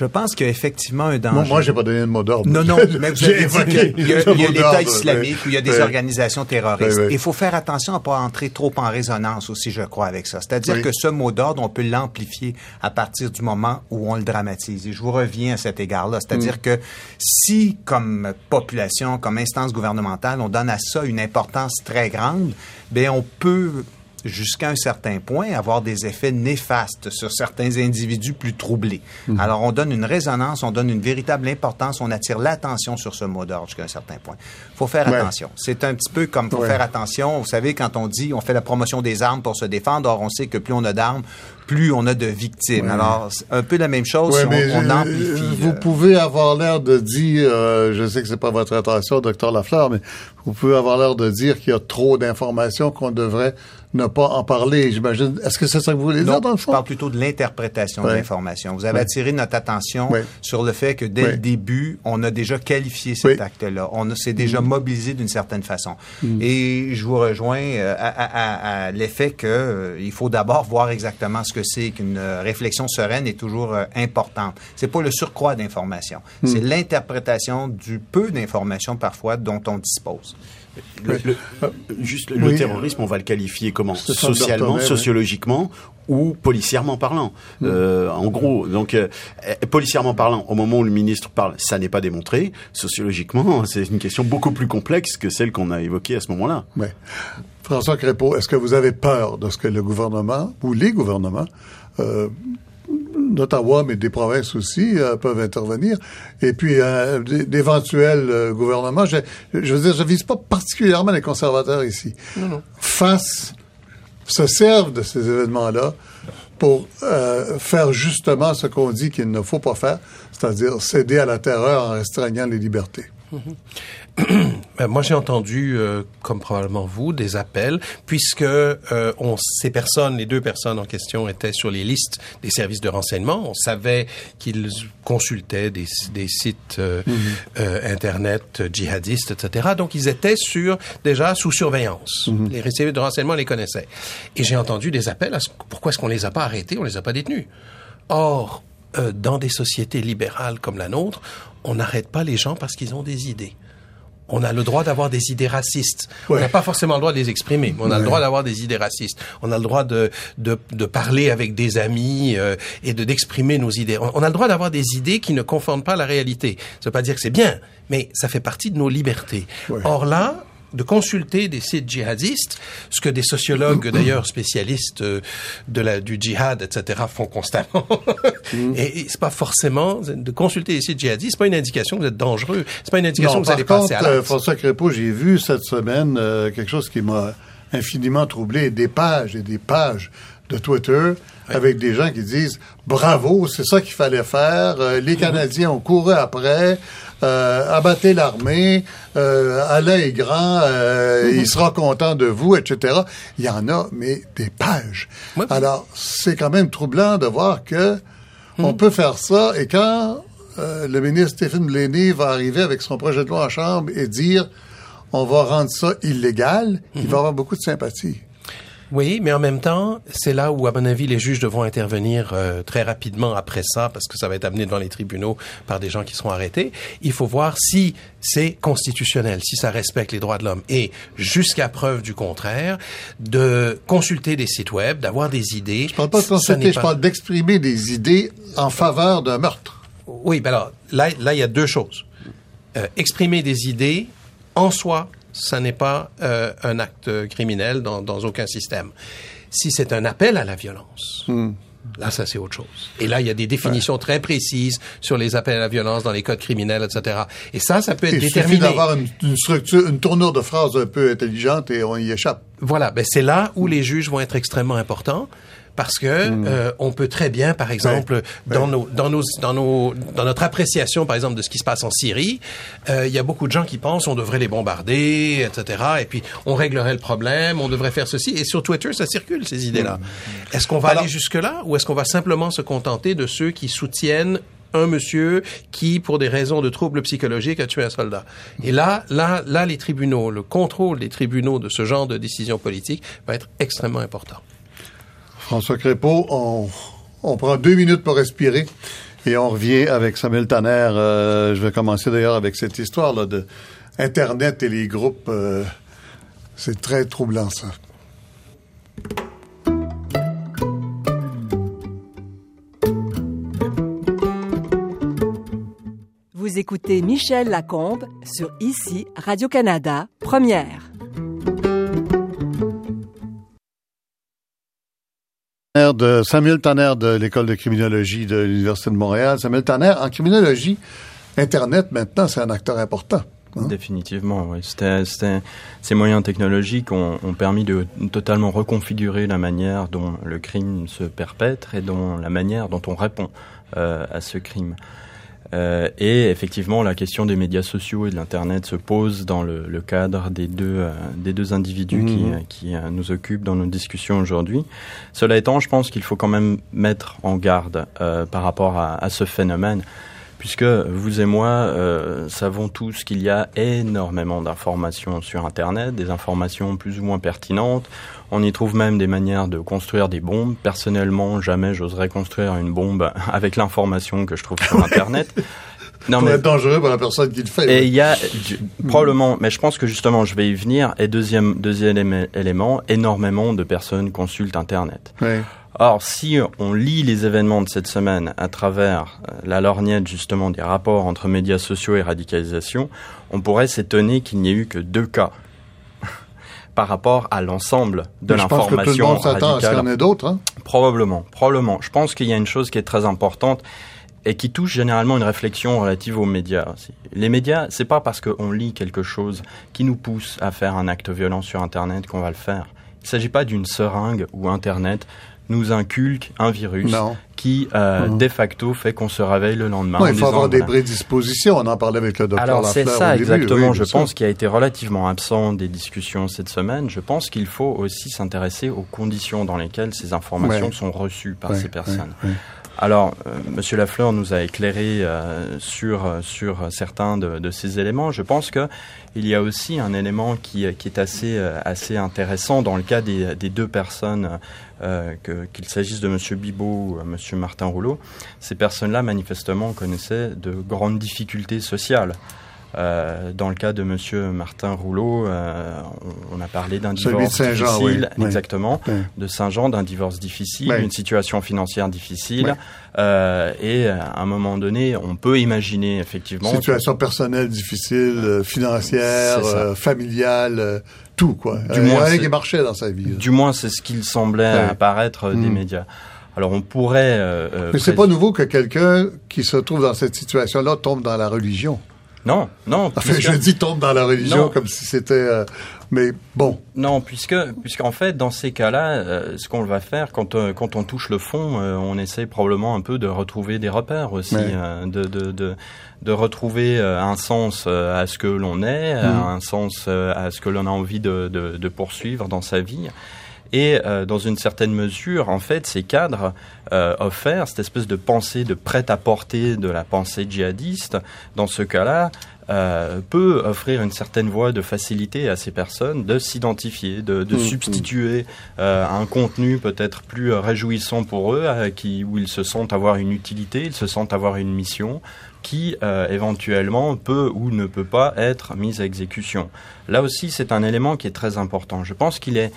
Speaker 3: Je pense qu'il y a effectivement un danger.
Speaker 1: Moi, moi j'ai pas donné de mot d'ordre.
Speaker 3: Non, non, <laughs> mais vous avez dit qu'il y a, <laughs> l'État islamique, où il y a des organisations terroristes. Il faut faire attention à pas entrer trop en résonance aussi, je crois, avec ça. C'est-à-dire que ce mot d'ordre, on peut l'amplifier à partir du moment où on le dramatise. Et je vous reviens à cet égard-là. C'est-à-dire mm. que si, comme population, comme instance gouvernementale, on donne à ça une importance très grande, ben on peut jusqu'à un certain point, avoir des effets néfastes sur certains individus plus troublés. Mhm. Alors, on donne une résonance, on donne une véritable importance, on attire l'attention sur ce mot d'ordre jusqu'à un certain point. faut faire attention. C'est un petit peu comme faut faire attention. Vous savez, quand on dit on fait la promotion des armes pour se défendre, or on sait que plus on a d'armes, plus on a de victimes. Alors, un peu la même chose si on, amplifie.
Speaker 1: Vous pouvez avoir l'air de dire, euh, je sais que c'est pas votre intention, docteur Lafleur, mais vous pouvez avoir l'air de dire qu'il y a trop d'informations qu'on devrait ne pas en parler, j'imagine. Est-ce que c'est ça que vous voulez dire, dans le fond?
Speaker 3: je parle plutôt de l'interprétation de l'information. Vous avez attiré notre attention sur le fait que dès le début, on a déjà qualifié cet acte-là. On s'est déjà mm. mobilisé d'une certaine façon. Mm. Et je vous rejoins euh, à, l'effet qu'il euh, faut d'abord voir exactement ce que c'est qu'une euh, réflexion sereine est toujours importante. C'est pas le surcroît d'informations, mm. c'est l'interprétation du peu d'informations parfois dont on dispose.
Speaker 2: Le, juste le terrorisme, on va le qualifier comment Socialement, sociologiquement ou policièrement parlant. Mm. Euh, en gros, donc euh, policièrement parlant, au moment où le ministre parle, ça n'est pas démontré. Sociologiquement, <laughs> c'est une question beaucoup plus complexe que celle qu'on a évoquée à ce moment-là.
Speaker 1: Ouais. François Crépeau, est-ce que vous avez peur de ce que le gouvernement ou les gouvernements euh, d'Ottawa, mais des provinces aussi, euh, peuvent intervenir? Et puis, euh, d'éventuels euh, gouvernements, je, je, veux dire, je vise pas particulièrement les conservateurs ici. Non, non. Face, se servent de ces événements-là pour euh, faire justement ce qu'on dit qu'il ne faut pas faire, c'est-à-dire céder à la terreur en restreignant les libertés. Mm-hmm. <coughs>
Speaker 8: moi, j'ai entendu, euh, comme probablement vous, des appels, puisque euh, on, ces personnes, les deux personnes en question, étaient sur les listes des services de renseignement. On savait qu'ils consultaient des, des sites euh, mm-hmm. internet djihadistes, etc. Donc, ils étaient sur déjà sous surveillance. Mm-hmm. Les services de renseignement les connaissaient. Et j'ai entendu des appels à ce, pourquoi est-ce qu'on les a pas arrêtés, on les a pas détenus. Or, dans des sociétés libérales comme la nôtre, on n'arrête pas les gens parce qu'ils ont des idées on a le droit d'avoir des idées racistes. On n'a pas forcément le droit de les exprimer, mais on a le droit d'avoir des idées racistes. On a le droit de, de, de parler avec des amis euh, et de d'exprimer nos idées. On, a le droit d'avoir des idées qui ne conforment pas à la réalité. Ça veut pas dire que c'est bien, mais ça fait partie de nos libertés. Or là, de consulter des sites djihadistes, ce que des sociologues <clears throat> d'ailleurs spécialistes euh, de la, du djihad, etc. font constamment. <laughs> Mm. et, c'est pas forcément de consulter des sites djihadistes, c'est pas une indication que vous êtes dangereux, c'est pas une indication que vous allez passer à
Speaker 1: euh, François Crépeau, j'ai vu cette semaine euh, quelque chose qui m'a infiniment troublé, des pages et des pages de Twitter avec des gens qui disent bravo, c'est ça qu'il fallait faire. les Canadiens ont couru après euh, abattez l'armée, euh, Alain est grand, euh, il sera content de vous, etc. Il y en a, mais des pages. Alors, c'est quand même troublant de voir que on hmm. peut faire ça et quand euh, le ministre Stephen Blaney va arriver avec son projet de loi en chambre et dire on va rendre ça illégal, il va hmm. avoir beaucoup de sympathie.
Speaker 8: Oui, mais en même temps, c'est là où, à mon avis, les juges devront intervenir euh, très rapidement après ça, parce que ça va être amené devant les tribunaux par des gens qui seront arrêtés. Il faut voir si c'est constitutionnel, si ça respecte les droits de l'homme. Et jusqu'à preuve du contraire, de consulter des sites web, d'avoir des idées.
Speaker 1: Je parle pas de consulter, je parle d'exprimer des idées en faveur d'un meurtre.
Speaker 8: Oui, ben alors, là, là, il y a deux choses. Euh, exprimer des idées en soi ça n'est pas euh, un acte criminel dans, dans, aucun système. Si c'est un appel à la violence, hmm. Là, ça, c'est autre chose. Et là, il y a des définitions très précises sur les appels à la violence dans les codes criminels, etc. Et ça, ça peut être déterminé.
Speaker 1: Il suffit d'avoir une, une, structure, une tournure de phrase un peu intelligente et on y échappe.
Speaker 8: Voilà. Ben, c'est là où les juges vont être extrêmement importants parce que hmm. euh, on peut très bien, par exemple, dans nos, dans nos, dans nos, dans notre appréciation, par exemple, de ce qui se passe en Syrie, euh, il y a beaucoup de gens qui pensent on devrait les bombarder, etc. Et puis on réglerait le problème, on devrait faire ceci. Et sur Twitter, ça circule ces idées-là. Hmm. Est-ce qu'on va aller jusque là, ou est-ce qu'on va simplement se contenter de ceux qui soutiennent un monsieur qui, pour des raisons de troubles psychologiques, a tué un soldat? Et là, là, là, les tribunaux, le contrôle des tribunaux de ce genre de décision politique va être extrêmement important.
Speaker 1: François Crépeau, on, prend deux minutes pour respirer et on revient avec Samuel Tanner. Euh, je vais commencer d'ailleurs avec cette histoire là de Internet et les groupes. Euh, c'est très troublant ça.
Speaker 9: Vous écoutez Michel Lacombe sur ICI Radio-Canada, première.
Speaker 1: De Samuel Tanner de l'École de criminologie de l'Université de Montréal. Samuel Tanner, en criminologie, Internet, maintenant, c'est un acteur important.
Speaker 10: Hein? Définitivement, oui. ces moyens technologiques ont, permis de totalement reconfigurer la manière dont le crime se perpètre et dont la manière dont on répond euh, à ce crime. Euh, et effectivement, la question des médias sociaux et de l'internet se pose dans le, le cadre des deux euh, des deux individus qui,
Speaker 1: Mhm.
Speaker 10: qui euh, nous occupent dans nos discussions aujourd'hui. Cela étant, je pense qu'il faut quand même mettre en garde par rapport à, à ce phénomène puisque vous et moi euh, savons tous qu'il y a énormément d'informations sur Internet, des informations plus ou moins pertinentes. On y trouve même des manières de construire des bombes. Personnellement, jamais j'oserais construire une bombe <laughs> avec l'information que je trouve sur <laughs> Internet.
Speaker 1: Non, mais être dangereux pour la personne qui le fait.
Speaker 10: Et il y a du- probablement, mais je pense que justement, je vais y venir. Et deuxième deuxième élément- énormément de personnes consultent Internet.
Speaker 1: Ouais.
Speaker 10: Or, si on lit les événements de cette semaine à travers euh, la lorgnette justement des rapports entre médias sociaux et radicalisation, on pourrait s'étonner qu'il n'y ait eu que deux cas <laughs> par rapport à l'ensemble de
Speaker 1: Mais je pense que tout le
Speaker 10: l'information
Speaker 1: monde s'attend à ce qu'il y en ait d'autres. Hein?
Speaker 10: Probablement, probablement. Je pense qu'il y a une chose qui est très importante et qui touche généralement une réflexion relative aux médias. aussi. Les médias, c'est pas parce qu'on lit quelque chose qui nous pousse à faire un acte violent sur Internet qu'on va le faire. Il ne s'agit pas d'une seringue où Internet nous inculque un virus
Speaker 1: Non.
Speaker 10: qui, euh,
Speaker 1: Mhm.
Speaker 10: de facto, fait qu'on se réveille le lendemain.
Speaker 1: Il faut
Speaker 10: disant,
Speaker 1: avoir des
Speaker 10: voilà,
Speaker 1: prédispositions. On en parlait avec le docteur
Speaker 10: alors c'est ça
Speaker 1: début.
Speaker 10: exactement,
Speaker 1: Oui,
Speaker 10: je pense, qui a été relativement absent des discussions cette semaine. Je pense qu'il faut aussi s'intéresser aux conditions dans lesquelles ces informations
Speaker 1: Ouais.
Speaker 10: sont reçues par
Speaker 1: Ouais,
Speaker 10: ces personnes.
Speaker 1: ouais.
Speaker 10: Alors, euh, Monsieur Lafleur nous a éclairé euh, sur sur certains de, ces éléments. Je pense que il y a aussi un élément qui, qui est assez euh, assez intéressant dans le cas des, des deux personnes, euh, qu'il s'agisse de Monsieur Bibot ou euh, Monsieur Martin Rouleau. Ces personnes-là manifestement connaissaient de grandes difficultés sociales. Euh, dans le cas de Monsieur Martin Rouleau, euh, on, a parlé d'un
Speaker 1: de
Speaker 10: divorce difficile,
Speaker 1: oui,
Speaker 10: exactement,
Speaker 1: Oui.
Speaker 10: de Saint-Jean, d'un divorce difficile,
Speaker 1: Oui.
Speaker 10: d'une situation financière difficile, euh, et à un moment donné, on peut imaginer effectivement.
Speaker 1: Situation personnelle difficile, euh, financière, euh, familiale, euh, tout, quoi.
Speaker 10: Du
Speaker 1: Euh,
Speaker 10: moins,
Speaker 1: rien qui marchait dans sa vie. là.
Speaker 10: Du moins, c'est ce qu'il semblait apparaître euh, des
Speaker 1: Mm.
Speaker 10: médias. Alors, on pourrait. euh, euh,
Speaker 1: Mais c'est pas nouveau que quelqu'un qui se trouve dans cette situation-là tombe dans la religion.
Speaker 10: Non, non.
Speaker 1: Enfin,
Speaker 10: puisque-
Speaker 1: je dis tombe dans la religion
Speaker 10: Non.
Speaker 1: comme si c'était... euh, mais bon,
Speaker 10: Non, puisque puisqu'en fait, dans ces cas-là, euh, ce qu'on va faire quand euh, quand on touche le fond, euh, on essaie probablement un peu de retrouver des repères aussi, euh, de, de de de retrouver euh, un sens euh, à ce que l'on est,
Speaker 1: Mhm.
Speaker 10: un sens euh, à ce que l'on a envie de, de de poursuivre dans sa vie. Et euh, dans une certaine mesure, en fait, ces cadres euh, offerts, cette espèce de pensée de prêt-à-porter de la pensée djihadiste, dans ce cas-là, euh, peut offrir une certaine voie de facilité à ces personnes de s'identifier, de, de
Speaker 1: Mhm.
Speaker 10: substituer euh, un contenu peut-être plus réjouissant pour eux, euh, qui, où ils se sentent avoir une utilité, ils se sentent avoir une mission qui euh, éventuellement peut ou ne peut pas être mise à exécution. Là aussi, c'est un élément qui est très important. Je pense qu'il est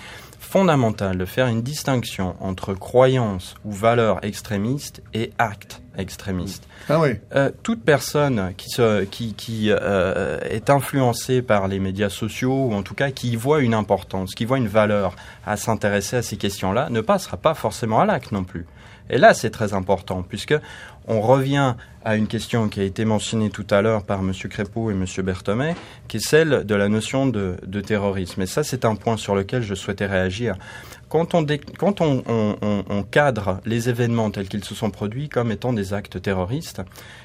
Speaker 10: fondamental de faire une distinction entre croyances ou valeurs extrémistes et actes extrémistes.
Speaker 1: ah oui.
Speaker 10: Euh, toute personne qui, se, qui, qui euh, est influencée par les médias sociaux, ou en tout cas qui y voit une importance, qui voit une valeur à s'intéresser à ces questions-là, ne passera pas forcément à l'acte non plus. Et là, c'est très important, puisque on revient à une question qui a été mentionnée tout à l'heure par M. Crépeau et M. Berthomet, qui est celle de la notion de, terrorisme. Et ça, c'est un point sur lequel je souhaitais réagir. Quand on, dé- quand on, on- on- on cadre les événements tels qu'ils se sont produits comme étant des actes terroristes,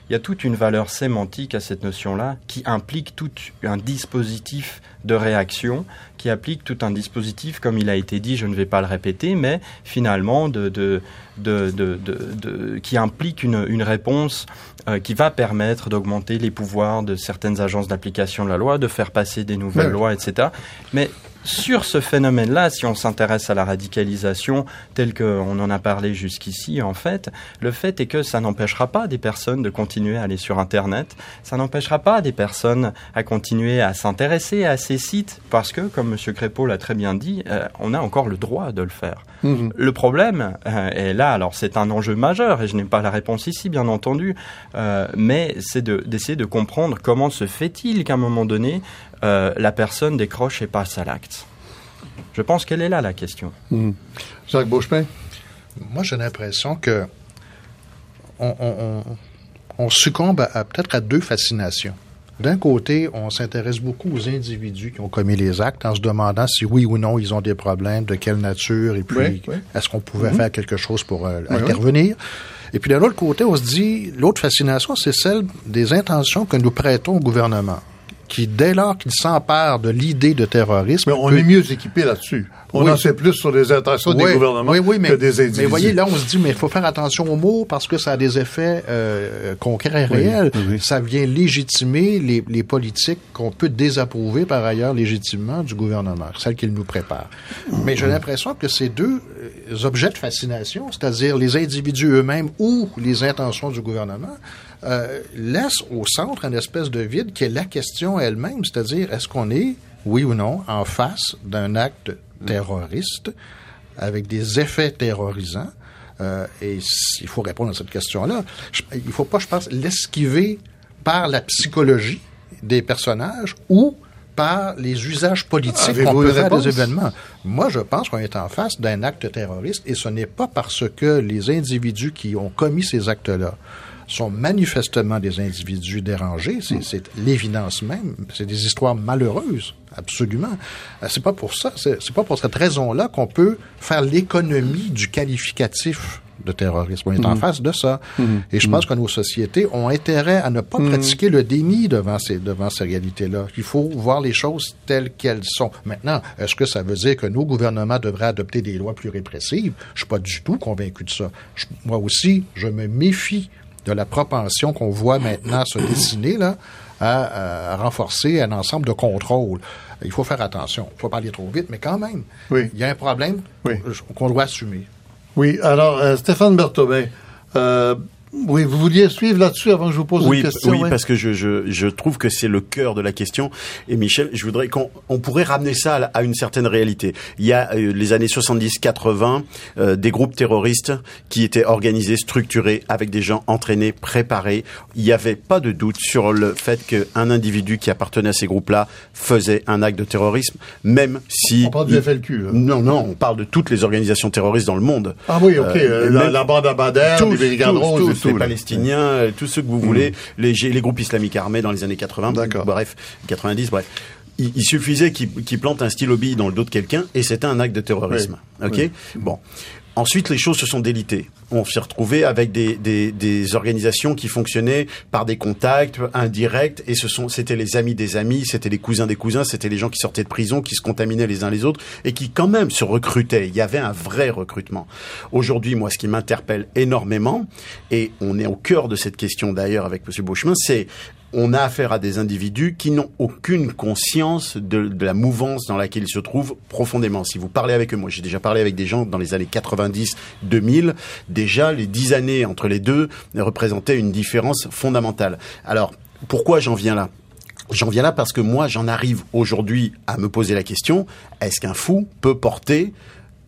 Speaker 10: il y a toute une valeur sémantique à cette notion-là qui implique tout un dispositif de réaction, qui applique tout un dispositif, comme il a été dit, je ne vais pas le répéter, mais finalement de, de, de, de, de- de- qui implique une, une réponse euh, qui va permettre d'augmenter les pouvoirs de certaines agences d'application de la loi, de faire passer des nouvelles lois, etc. Mais sur ce phénomène-là, si on s'intéresse à la radicalisation telle qu'on en a parlé jusqu'ici, en fait, le fait est que ça n'empêchera pas des personnes de continuer à aller sur Internet, ça n'empêchera pas des personnes à continuer à s'intéresser à ces sites, parce que, comme M. Crépeau l'a très bien dit, euh, on a encore le droit de le faire.
Speaker 1: Mhm.
Speaker 10: Le problème euh, est là, alors c'est un enjeu majeur, et je n'ai pas la réponse ici, bien entendu, euh, mais c'est de- d'essayer de comprendre comment se fait-il qu'à un moment donné, euh, la personne décroche et passe à l'acte. Je pense qu'elle est là la question.
Speaker 1: Mhm. Jacques Beauchemin?
Speaker 7: Moi, j'ai l'impression que on, on- on- on succombe à, à- peut-être à deux fascinations. D'un côté, on s'intéresse beaucoup aux individus qui ont commis les actes en se demandant si oui ou non ils ont des problèmes, de quelle nature, et puis
Speaker 1: Oui, oui.
Speaker 7: est-ce qu'on pouvait
Speaker 1: Mhm.
Speaker 7: faire quelque chose pour euh,
Speaker 1: Oui,
Speaker 7: intervenir. Et puis d'un autre côté, on se dit, l'autre fascination, c'est celle des intentions que nous prêtons au gouvernement qui, dès lors qu'il s'empare de l'idée de terrorisme...
Speaker 1: Mais on est mieux équipé là-dessus. On en sait plus sur les intentions des gouvernements que des individus.
Speaker 7: Mais voyez, là, on se dit, mais il faut faire attention aux mots parce que ça a des effets euh, concrets et réels. Ça vient légitimer les, les politiques qu'on peut désapprouver par ailleurs légitimement du gouvernement, celles qu'il nous prépare. Mais j'ai l'impression que ces deux euh, objets de fascination, c'est-à-dire les individus eux-mêmes ou les intentions du gouvernement, euh, laisse au centre une espèce de vide qui est la question elle-même, c'est-à-dire est-ce qu'on est, oui ou non, en face d'un acte terroriste avec des effets terrorisants? Euh, et il faut répondre à cette question-là. Il ne faut pas, je pense, l'esquiver par la psychologie des personnages ou par les usages politiques qu'on peut faire des événements. Moi, je pense qu'on est en face d'un acte terroriste et ce n'est pas parce que les individus qui ont commis ces actes-là sont manifestement des individus dérangés. C'est l'évidence même. C'est des histoires malheureuses, absolument. Euh, c'est pas pour ça, c'est pas pour cette raison-là qu'on peut faire l'économie du qualificatif de terrorisme. On est en mm. face de ça. Mm. Et je pense que nos sociétés ont intérêt à ne pas pratiquer le déni devant ces, devant ces réalités-là. Il faut voir les choses telles qu'elles sont. Maintenant, est-ce que ça veut dire que nos gouvernements devraient adopter des lois plus répressives? Je suis pas du tout convaincu de ça. moi aussi, je me méfie de la propension qu'on voit maintenant se dessiner là, à, renforcer un ensemble de contrôles. Il faut faire attention. Il ne faut pas aller trop vite, mais quand même, il y a un problème qu'on doit assumer.
Speaker 1: Oui, alors, euh, Stéphane Berthobin, euh, oui, vous vouliez suivre là-dessus avant que je vous pose
Speaker 2: une
Speaker 1: question.
Speaker 2: Oui, parce que je, je, je trouve que c'est le cœur de la question. Et Michel, je voudrais qu'on on pourrait ramener ça à, une certaine réalité. Il y a euh, les années 70-80 euh, des groupes terroristes qui étaient organisés, structurés, avec des gens entraînés, préparés. Il n'y avait pas de doute sur le fait qu'un individu qui appartenait à ces groupes-là faisait un acte de terrorisme, même si...
Speaker 1: On parle du FLQ. Hein.
Speaker 2: Non, non, on parle de toutes les organisations terroristes dans le monde.
Speaker 1: Ah oui, ok. Euh, la, bande à Bader, les
Speaker 2: Les Palestiniens, euh, tous ceux que vous voulez, mm. les, les groupes islamiques armés dans les années 80, bref, 90, bref. Il, suffisait qu'il plante un stylo bille dans le dos de quelqu'un et c'était un acte de terrorisme. Ok, bon. Ensuite, les choses se sont délitées. On s'est retrouvé avec des, des, des, organisations qui fonctionnaient par des contacts indirects, et ce sont, c'était les amis des amis, c'était les cousins des cousins, c'était les gens qui sortaient de prison, qui se contaminaient les uns les autres, et qui quand même se recrutaient. Il y avait un vrai recrutement. Aujourd'hui, moi, ce qui m'interpelle énormément, et on est au cœur de cette question d'ailleurs avec M. Beauchemin, c'est on a affaire à des individus qui n'ont aucune conscience de, la mouvance dans laquelle ils se trouvent profondément. Si vous parlez avec eux, moi j'ai déjà parlé avec des gens dans les années 90-2000, déjà les dix années entre les deux représentaient une différence fondamentale. Alors, pourquoi j'en viens là? J'en viens là parce que moi, j'en arrive aujourd'hui à me poser la question, est-ce qu'un fou peut porter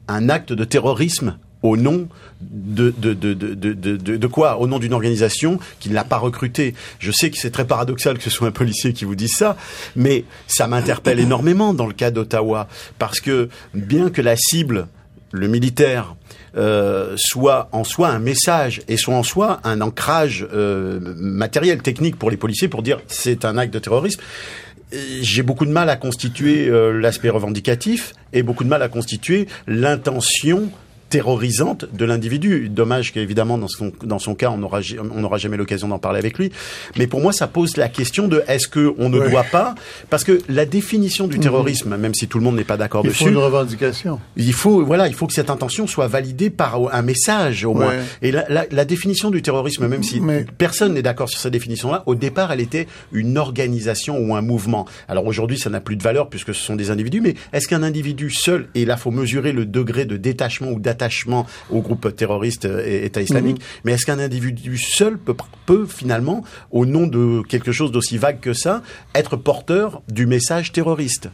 Speaker 2: un acte de terrorisme au nom de, de, de, de, de quoi Au nom d'une organisation qui ne l'a pas recruté. Je sais que c'est très paradoxal que ce soit un policier qui vous dise ça, mais ça m'interpelle <coughs> énormément dans le cas d'Ottawa, parce que bien que la cible, le militaire, euh, soit en soi un message et soit en soi un ancrage euh, matériel, technique pour les policiers pour dire c'est un acte de terrorisme j'ai beaucoup de mal à constituer euh, l'aspect revendicatif et beaucoup de mal à constituer l'intention terrorisante de l'individu. Dommage qu'évidemment dans son dans son cas on n'aura on n'aura jamais l'occasion d'en parler avec lui. Mais pour moi ça pose la question de est-ce que on ne doit pas parce que la définition du mhm. terrorisme, même si tout le monde n'est pas d'accord dessus,
Speaker 1: il faut une revendication.
Speaker 2: Il faut voilà il faut que cette intention soit validée par un message au moins. Et la, la, la, définition du terrorisme, même si personne n'est d'accord sur cette définition-là, au départ elle était une organisation ou un mouvement. Alors aujourd'hui ça n'a plus de valeur puisque ce sont des individus. Mais est-ce qu'un individu seul et là faut mesurer le degré de détachement ou d'attachement attachement au groupe terroriste euh, et État islamique. Mhm. Mais est-ce qu'un individu seul peut, peut finalement, au nom de quelque chose d'aussi vague que ça, être porteur du message terroriste?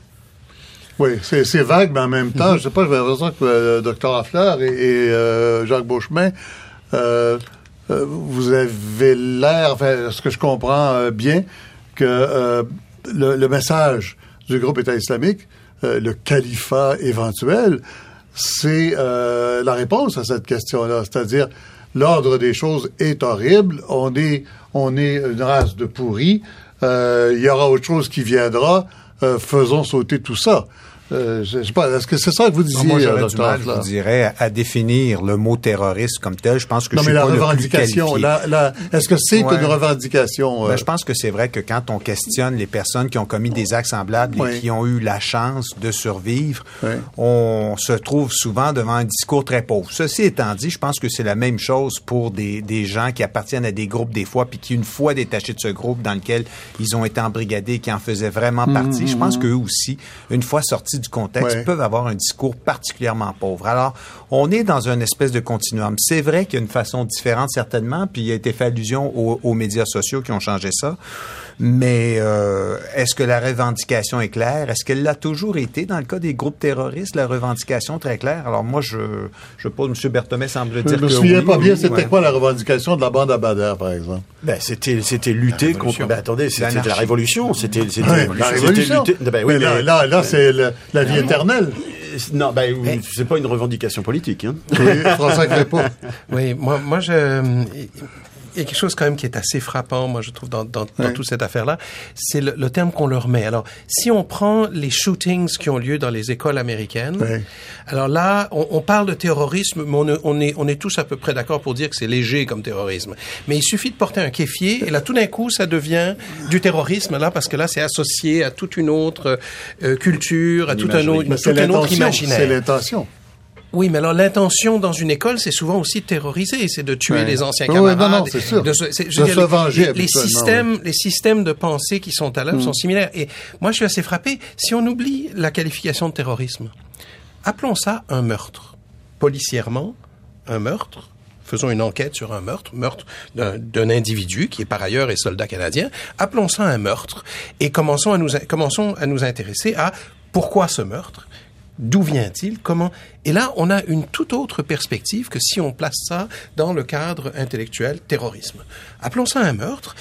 Speaker 1: Oui, c'est vague, mais en même temps, mhm. je sais pas, je vais l'impression que le docteur Affleur et, euh, Jacques Beauchemin, euh, vous avez l'air, enfin, ce que je comprends bien, que le, le, message du groupe État islamique, le califat éventuel, c'est euh, la réponse à cette question-là. C'est-à-dire, l'ordre des choses est horrible, on est, on est une race de pourris, euh, il y aura autre chose qui viendra, euh, faisons sauter tout ça. Euh, je, sais pas, est-ce que c'est ça que vous disiez,
Speaker 3: non, moi,
Speaker 1: euh,
Speaker 3: du mal, je vous dirais, à, définir le mot terroriste comme tel. Je pense que
Speaker 1: non,
Speaker 3: je
Speaker 1: mais
Speaker 3: suis
Speaker 1: la
Speaker 3: pas
Speaker 1: revendication,
Speaker 3: le plus
Speaker 1: la, la, est-ce que c'est ouais. une revendication?
Speaker 3: Euh... Ben, je pense que c'est vrai que quand on questionne les personnes qui ont commis des actes semblables et qui ont eu la chance de survivre, on se trouve souvent devant un discours très pauvre. Ceci étant dit, je pense que c'est la même chose pour des, des gens qui appartiennent à des groupes des fois, puis qui, une fois détachés de ce groupe dans lequel ils ont été embrigadés, qui en faisaient vraiment partie, mmh, je pense mmh. qu'eux aussi, une fois sortis du contexte, peuvent avoir un discours particulièrement pauvre. Alors, on est dans une espèce de continuum. C'est vrai qu'il y a une façon différente, certainement, puis il a été fait allusion aux, aux médias sociaux qui ont changé ça. Mais euh, est-ce que la revendication est claire? Est-ce qu'elle l'a toujours été dans le cas des groupes terroristes, la revendication très claire? Alors moi, je, je pose, M. Berthomé semble dire
Speaker 1: je me
Speaker 3: que
Speaker 1: souviens
Speaker 3: oui,
Speaker 1: pas bien,
Speaker 3: oui,
Speaker 1: c'était
Speaker 3: ouais.
Speaker 1: quoi la revendication de la bande à Bader, par exemple?
Speaker 2: Ben, c'était, c'était lutter contre, ben, attendez, c'était la révolution, c'était, c'était,
Speaker 1: ouais, la révolution. Lutter, ben, oui, mais là, là, là, c'est la vie éternelle.
Speaker 2: Non, ben, mais... c'est pas une revendication politique, hein.
Speaker 1: Oui, François Crépeau. <laughs>
Speaker 8: Oui, moi, moi, je, il y a quelque chose quand même qui est assez frappant, moi je trouve, dans, dans, dans toute cette affaire-là, c'est le, le, terme qu'on leur met. Alors, si on prend les shootings qui ont lieu dans les écoles américaines, oui. alors là, on, on, parle de terrorisme, mais on, on, est, on est tous à peu près d'accord pour dire que c'est léger comme terrorisme. Mais il suffit de porter un kéfier, et là, tout d'un coup, ça devient du terrorisme, là, parce que là, c'est associé à toute une autre euh, culture, à tout un, autre, tout un autre imaginaire.
Speaker 1: C'est l'intention.
Speaker 8: Oui, mais alors l'intention dans une école, c'est souvent aussi de terroriser, c'est de tuer
Speaker 1: ouais.
Speaker 8: les anciens camarades.
Speaker 1: Oui, non, non, c'est sûr.
Speaker 8: De,
Speaker 1: se, de se dire, venger.
Speaker 8: Les, les systèmes, oui. les systèmes de pensée qui sont à l'œuvre mmh. sont similaires. Et moi, je suis assez frappé. Si on oublie la qualification de terrorisme, appelons ça un meurtre. Policièrement, un meurtre. Faisons une enquête sur un meurtre, meurtre d'un individu qui est par ailleurs est soldat canadien. Appelons ça un meurtre et commençons à nous commençons à nous intéresser à pourquoi ce meurtre D'où vient-il? Comment? Et là, on a une toute autre perspective que si on place ça dans le cadre intellectuel terrorisme. Appelons ça un meurtre.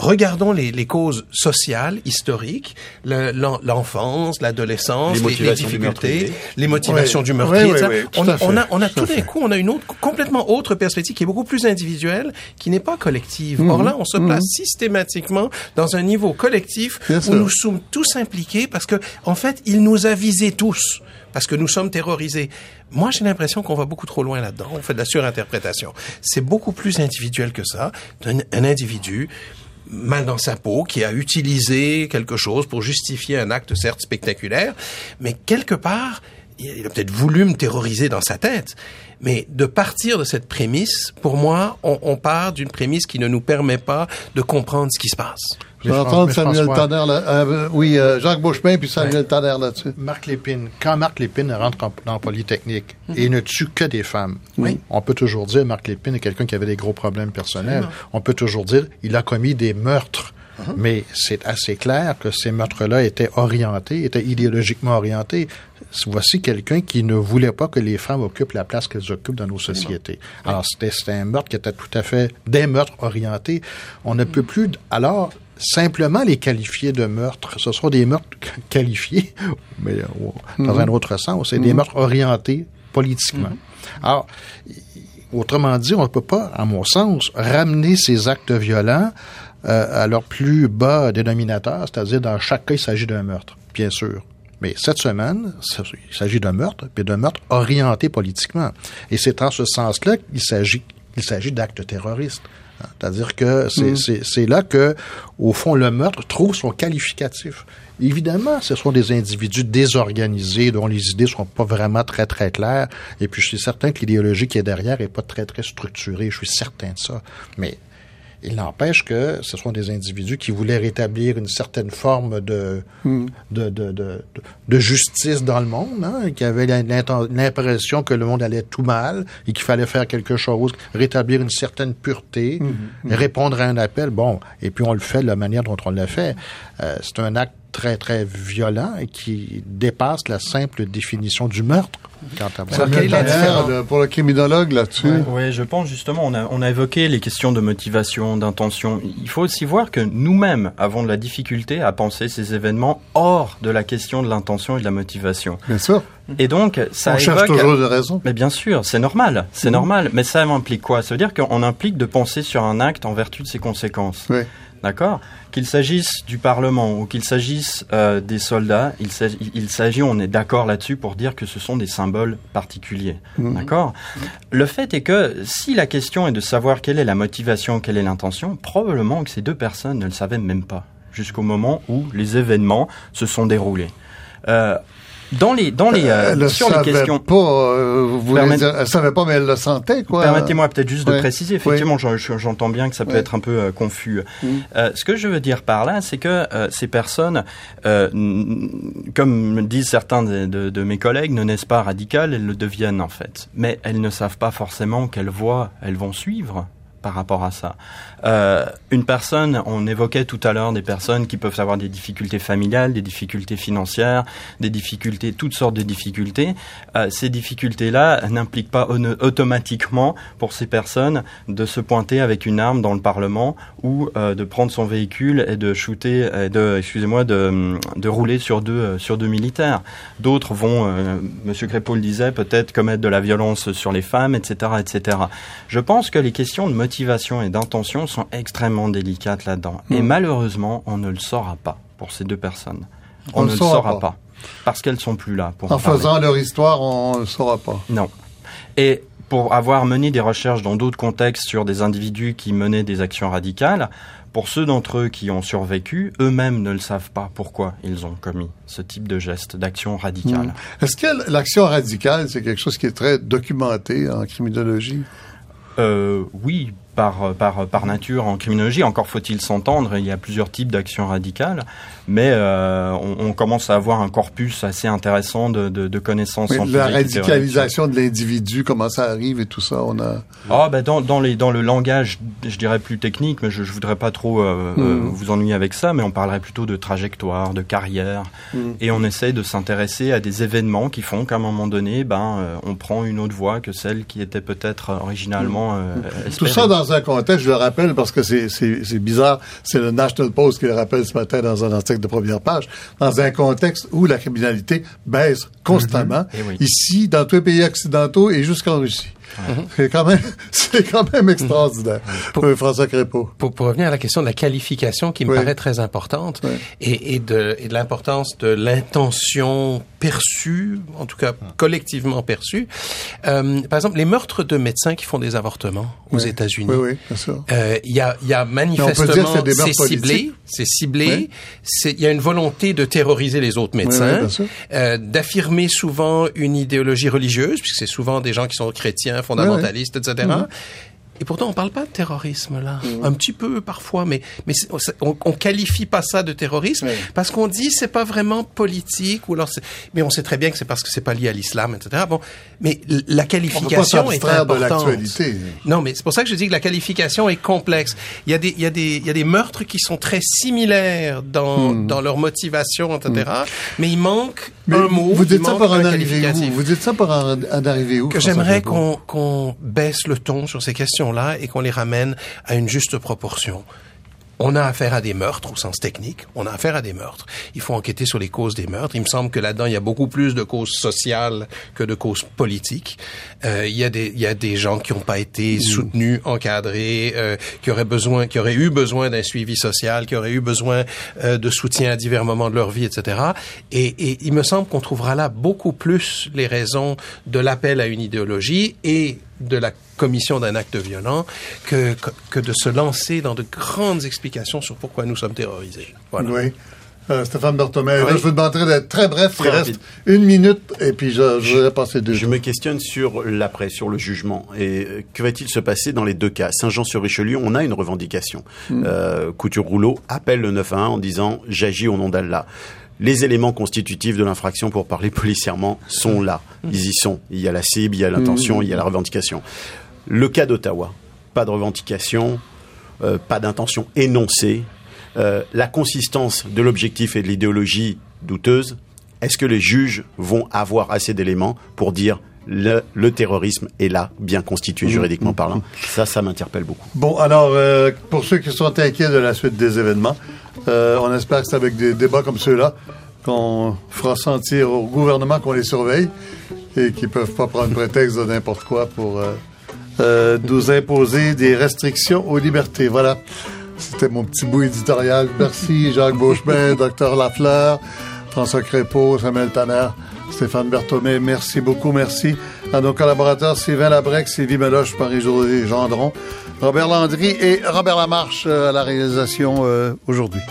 Speaker 8: Regardons les, les causes sociales, historiques, l'enfance, l'adolescence, les, les, les, difficultés, les motivations oui. du meurtrier.
Speaker 1: Oui, oui,
Speaker 8: on, on, a, on a tout d'un coup, on a une autre, complètement autre perspective qui est beaucoup plus individuelle, qui n'est pas collective. Mmh. Or là, on se place mmh. systématiquement dans un niveau collectif
Speaker 1: Bien
Speaker 8: où
Speaker 1: sûr.
Speaker 8: nous sommes tous impliqués parce que, en fait, il nous a visés tous parce que nous sommes terrorisés. Moi, j'ai l'impression qu'on va beaucoup trop loin là-dedans. On fait de la surinterprétation. C'est beaucoup plus individuel que ça. Un, un individu mal dans sa peau, qui a utilisé quelque chose pour justifier un acte certes spectaculaire, mais quelque part, il a peut-être voulu me terroriser dans sa tête. Mais de partir de cette prémisse, pour moi, on, on part d'une prémisse qui ne nous permet pas de comprendre ce qui se passe.
Speaker 1: Je vais entendre Samuel Tanner là. Euh, oui, euh, Jacques Beauchemin puis Samuel ouais. Tanner là-dessus.
Speaker 7: Marc Lépine. Quand Marc Lépine rentre en, dans Polytechnique mm -hmm. et ne tue que des femmes,
Speaker 8: oui.
Speaker 7: on peut toujours dire Marc Lépine est quelqu'un qui avait des gros problèmes personnels. On peut toujours dire il a commis des meurtres. Uh -huh. Mais c'est assez clair que ces meurtres-là étaient orientés, étaient idéologiquement orientés. Voici quelqu'un qui ne voulait pas que les femmes occupent la place qu'elles occupent dans nos sociétés. Alors, c'était un meurtre qui était tout à fait des meurtres orientés. On ne peut plus, alors, simplement les qualifier de meurtres. Ce sont des meurtres <laughs> qualifiés, mais dans mm -hmm. un autre sens, c'est des meurtres orientés politiquement. -hmm. Alors, autrement dit, on ne peut pas, à mon sens, ramener ces actes violents euh, à leur plus bas dénominateur, c'est-à-dire dans chaque cas, il s'agit d'un meurtre, bien sûr. Mais cette semaine, il s'agit d'un meurtre, puis d'un meurtre orienté politiquement. Et c'est en ce sens-là qu'il s'agit, il s'agit d'actes terroristes. C'est-à-dire que c'est mmh. là que, au fond, le meurtre trouve son qualificatif. Évidemment, ce sont des individus désorganisés dont les idées sont pas vraiment très, très claires. Et puis, je suis certain que l'idéologie qui est derrière est pas très, très structurée. Je suis certain de ça. Mais il n'empêche que ce sont des individus qui voulaient rétablir une certaine forme de, mm. de, de, de, de, justice dans le monde, hein, qui avaient l'impression que le monde allait tout mal et qu'il fallait faire quelque chose, rétablir une certaine pureté, mm. répondre à un appel. Bon, et puis on le fait de la manière dont on l'a fait. Euh, c'est un acte très, très violent et qui dépasse la simple définition du meurtre.
Speaker 1: Quant à Ça quelle est la pour le criminologue là-dessus
Speaker 10: Oui, ouais, je pense justement, on a, on a évoqué les questions de motivation, d'intention. Il faut aussi voir que nous-mêmes avons de la difficulté à penser ces événements hors de la question de l'intention et de la motivation.
Speaker 1: Bien sûr.
Speaker 10: Et donc, ça
Speaker 1: On cherche toujours de raison.
Speaker 10: Mais bien sûr, c'est normal, c'est
Speaker 1: Mhm.
Speaker 10: normal. Mais ça implique quoi? Ça veut dire qu'on implique de penser sur un acte en vertu de ses conséquences.
Speaker 1: Oui.
Speaker 10: D'accord Qu'il s'agisse du Parlement ou qu'il s'agisse euh, des soldats, il s'agit, il s'agit, on est d'accord là-dessus pour dire que ce sont des symboles particuliers.
Speaker 1: Mhm.
Speaker 10: D'accord Le fait est que si la question est de savoir quelle est la motivation, quelle est l'intention, probablement que ces deux personnes ne le savaient même pas jusqu'au moment où les événements se sont déroulés. Euh, dans les, dans les, euh,
Speaker 1: le
Speaker 10: sur les questions.
Speaker 1: pas, euh, vous
Speaker 10: Permet-
Speaker 1: elle savait pas, mais elle le sentait, quoi.
Speaker 10: Permettez-moi peut-être juste de préciser. Effectivement, j'en- j'entends bien que ça peut être un peu euh, confus.
Speaker 1: Mm.
Speaker 10: Euh, ce que je veux dire par là, c'est que euh, ces personnes, euh, comme me disent certains de, de- de mes collègues, ne naissent pas radicales, elles le deviennent en fait. Mais elles ne savent pas forcément quelle voie elles vont suivre par rapport à ça. Euh, une personne, on évoquait tout à l'heure des personnes qui peuvent avoir des difficultés familiales, des difficultés financières, des difficultés, toutes sortes de difficultés. Euh, ces difficultés-là n'impliquent pas automatiquement pour ces personnes de se pointer avec une arme dans le Parlement ou euh, de prendre son véhicule et de shooter, de, excusez-moi, de, de rouler sur deux sur deux militaires. D'autres vont, Monsieur Crépeau le disait, peut-être commettre de la violence sur les femmes, etc., etc. Je pense que les questions de motivation et d'intention sont extrêmement délicates là-dedans. Et
Speaker 1: Mm.
Speaker 10: malheureusement, on ne le saura pas pour ces deux personnes.
Speaker 1: On
Speaker 10: ne le
Speaker 1: saura
Speaker 10: saura
Speaker 1: pas.
Speaker 10: pas. Parce qu'elles sont plus là pour
Speaker 1: En faisant leur histoire, on ne le saura pas.
Speaker 10: Non. Et pour avoir mené des recherches dans d'autres contextes sur des individus qui menaient des actions radicales, pour ceux d'entre eux qui ont survécu, eux-mêmes ne le savent pas pourquoi ils ont commis ce type de geste, d'action radicale.
Speaker 1: Mm. Est-ce que l'action radicale, c'est quelque chose qui est très documenté en criminologie?
Speaker 10: Euh, oui, par, par, par nature en criminologie. Encore faut-il s'entendre, il y a plusieurs types d'actions radicales, mais euh, on, on commence à avoir un corpus assez intéressant de, de, de connaissances
Speaker 1: Oui, la radicalisation de l'individu, comment ça arrive et tout ça, on a...
Speaker 10: Ah ben dans, dans, les, dans le langage, je dirais plus technique, mais je, je voudrais pas trop euh,
Speaker 1: Mm.
Speaker 10: euh, vous ennuyer avec ça, mais on parlerait plutôt de trajectoire, de carrière,
Speaker 1: Mm.
Speaker 10: et on essaye de s'intéresser à des événements qui font qu'à un moment donné, ben euh, on prend une autre voie que celle qui était peut-être originalement euh,
Speaker 1: Tout ça dans un contexte, je le rappelle parce que c'est- bizarre, c'est le National Post qui le rappelle ce matin dans un article de première page, dans un contexte où la criminalité baisse constamment,
Speaker 10: Eh oui.
Speaker 1: ici, dans tous les pays occidentaux et jusqu'en Russie. C'est quand même, <laughs> c'est quand même extraordinaire. Oui, François Crépeau.
Speaker 8: Pour, pour revenir à la question de la qualification qui me
Speaker 1: Oui.
Speaker 8: paraît très importante
Speaker 1: Oui.
Speaker 8: et, et de, et de l'importance de l'intention perçue, en tout cas collectivement perçue. Euh, par exemple, les meurtres de médecins qui font des avortements aux
Speaker 1: Oui.
Speaker 8: États-Unis.
Speaker 1: Oui, oui, bien sûr.
Speaker 8: Euh, Il y, a, y a manifestement,
Speaker 1: c'est des meurtres
Speaker 8: c'est ciblé, c'est ciblé, il y a une volonté de terroriser les autres médecins, euh, d'affirmer souvent une idéologie religieuse, puisque c'est souvent des gens qui sont chrétiens, fondamentalistes, etc. Et pourtant, on parle pas de terrorisme là. Un petit peu parfois, mais mais on, on qualifie pas ça de terrorisme
Speaker 1: Oui.
Speaker 8: parce qu'on dit c'est pas vraiment politique ou alors mais on sait très bien que c'est parce que c'est pas lié à l'islam, etc. Bon, mais la
Speaker 1: On peut pas
Speaker 8: qualification est
Speaker 1: de
Speaker 8: importante.
Speaker 1: l'actualité.
Speaker 8: Non, mais c'est pour ça que je dis que la qualification est complexe. Il y a des, il y a des, il y a des meurtres qui sont très similaires dans,
Speaker 1: Hmm.
Speaker 8: dans leur motivation, etc. Mais il manque
Speaker 1: Mais
Speaker 8: un mot.
Speaker 1: vous dites ça en
Speaker 8: un
Speaker 1: arriver où? Vous dites ça pour en, en arriver où?
Speaker 8: Que j'aimerais qu'on qu'on baisse le ton sur ces questions-là et qu'on les ramène à une juste proportion. On a affaire à des meurtres au sens technique. On a affaire à des meurtres. Il faut enquêter sur les causes des meurtres. Il me semble que là-dedans, il y a beaucoup plus de causes sociales que de causes politiques. Euh, il y a des, il y a des gens qui n'ont pas été soutenus, encadrés, euh, qui auraient besoin, qui auraient eu besoin d'un suivi social, qui auraient eu besoin euh, de soutien à divers moments de leur vie, etc. Et, et il me semble qu'on trouvera là beaucoup plus les raisons de l'appel à une idéologie et de la commission d'un acte violent que, que, que de se lancer dans de grandes explications sur pourquoi nous sommes terrorisés. Voilà.
Speaker 1: Oui. Euh, Stéphane Berthomé,
Speaker 8: Oui.
Speaker 1: je vous demanderai d'être très bref.
Speaker 2: Très
Speaker 1: il reste
Speaker 2: rapide.
Speaker 1: une minute et puis je, je voudrais passer deux
Speaker 2: Je me questionne sur l'après, sur le jugement. Et euh, que va-t-il se passer dans les deux cas? Saint-Jean-sur-Richelieu, on a une revendication. Euh, Couture-Rouleau appelle le 911 en disant « j'agis au nom d'Allah ». Les éléments constitutifs de l'infraction, pour parler <laughs> policièrement, sont là. Ils y sont. Il y a la cible, il y a l'intention, il y a la revendication. Le cas d'Ottawa, pas de revendication, euh, pas d'intention énoncée. Euh, la consistance de l'objectif et de l'idéologie douteuse, est-ce que les juges vont avoir assez d'éléments pour dire le, le terrorisme est là, bien constitué juridiquement parlant? Ça, ça m'interpelle beaucoup.
Speaker 1: Bon, alors, euh, pour ceux qui sont inquiets de la suite des événements, euh, on espère que c'est avec des débats comme ceux-là qu'on fera sentir au gouvernement qu'on les surveille et qu'ils peuvent pas prendre prétexte de n'importe quoi pour euh, euh, nous imposer des restrictions aux libertés. Voilà. C'était mon petit bout éditorial. Merci Jacques Beauchemin, <laughs> Docteur Lafleur, François Crépeau, Samuel Tanner, Stéphane Berthomé. Merci beaucoup. Merci à nos collaborateurs Sylvain Labrec, Sylvie Meloche, Marie-Josée Gendron, Robert Landry et Robert Lamarche à la réalisation aujourd'hui.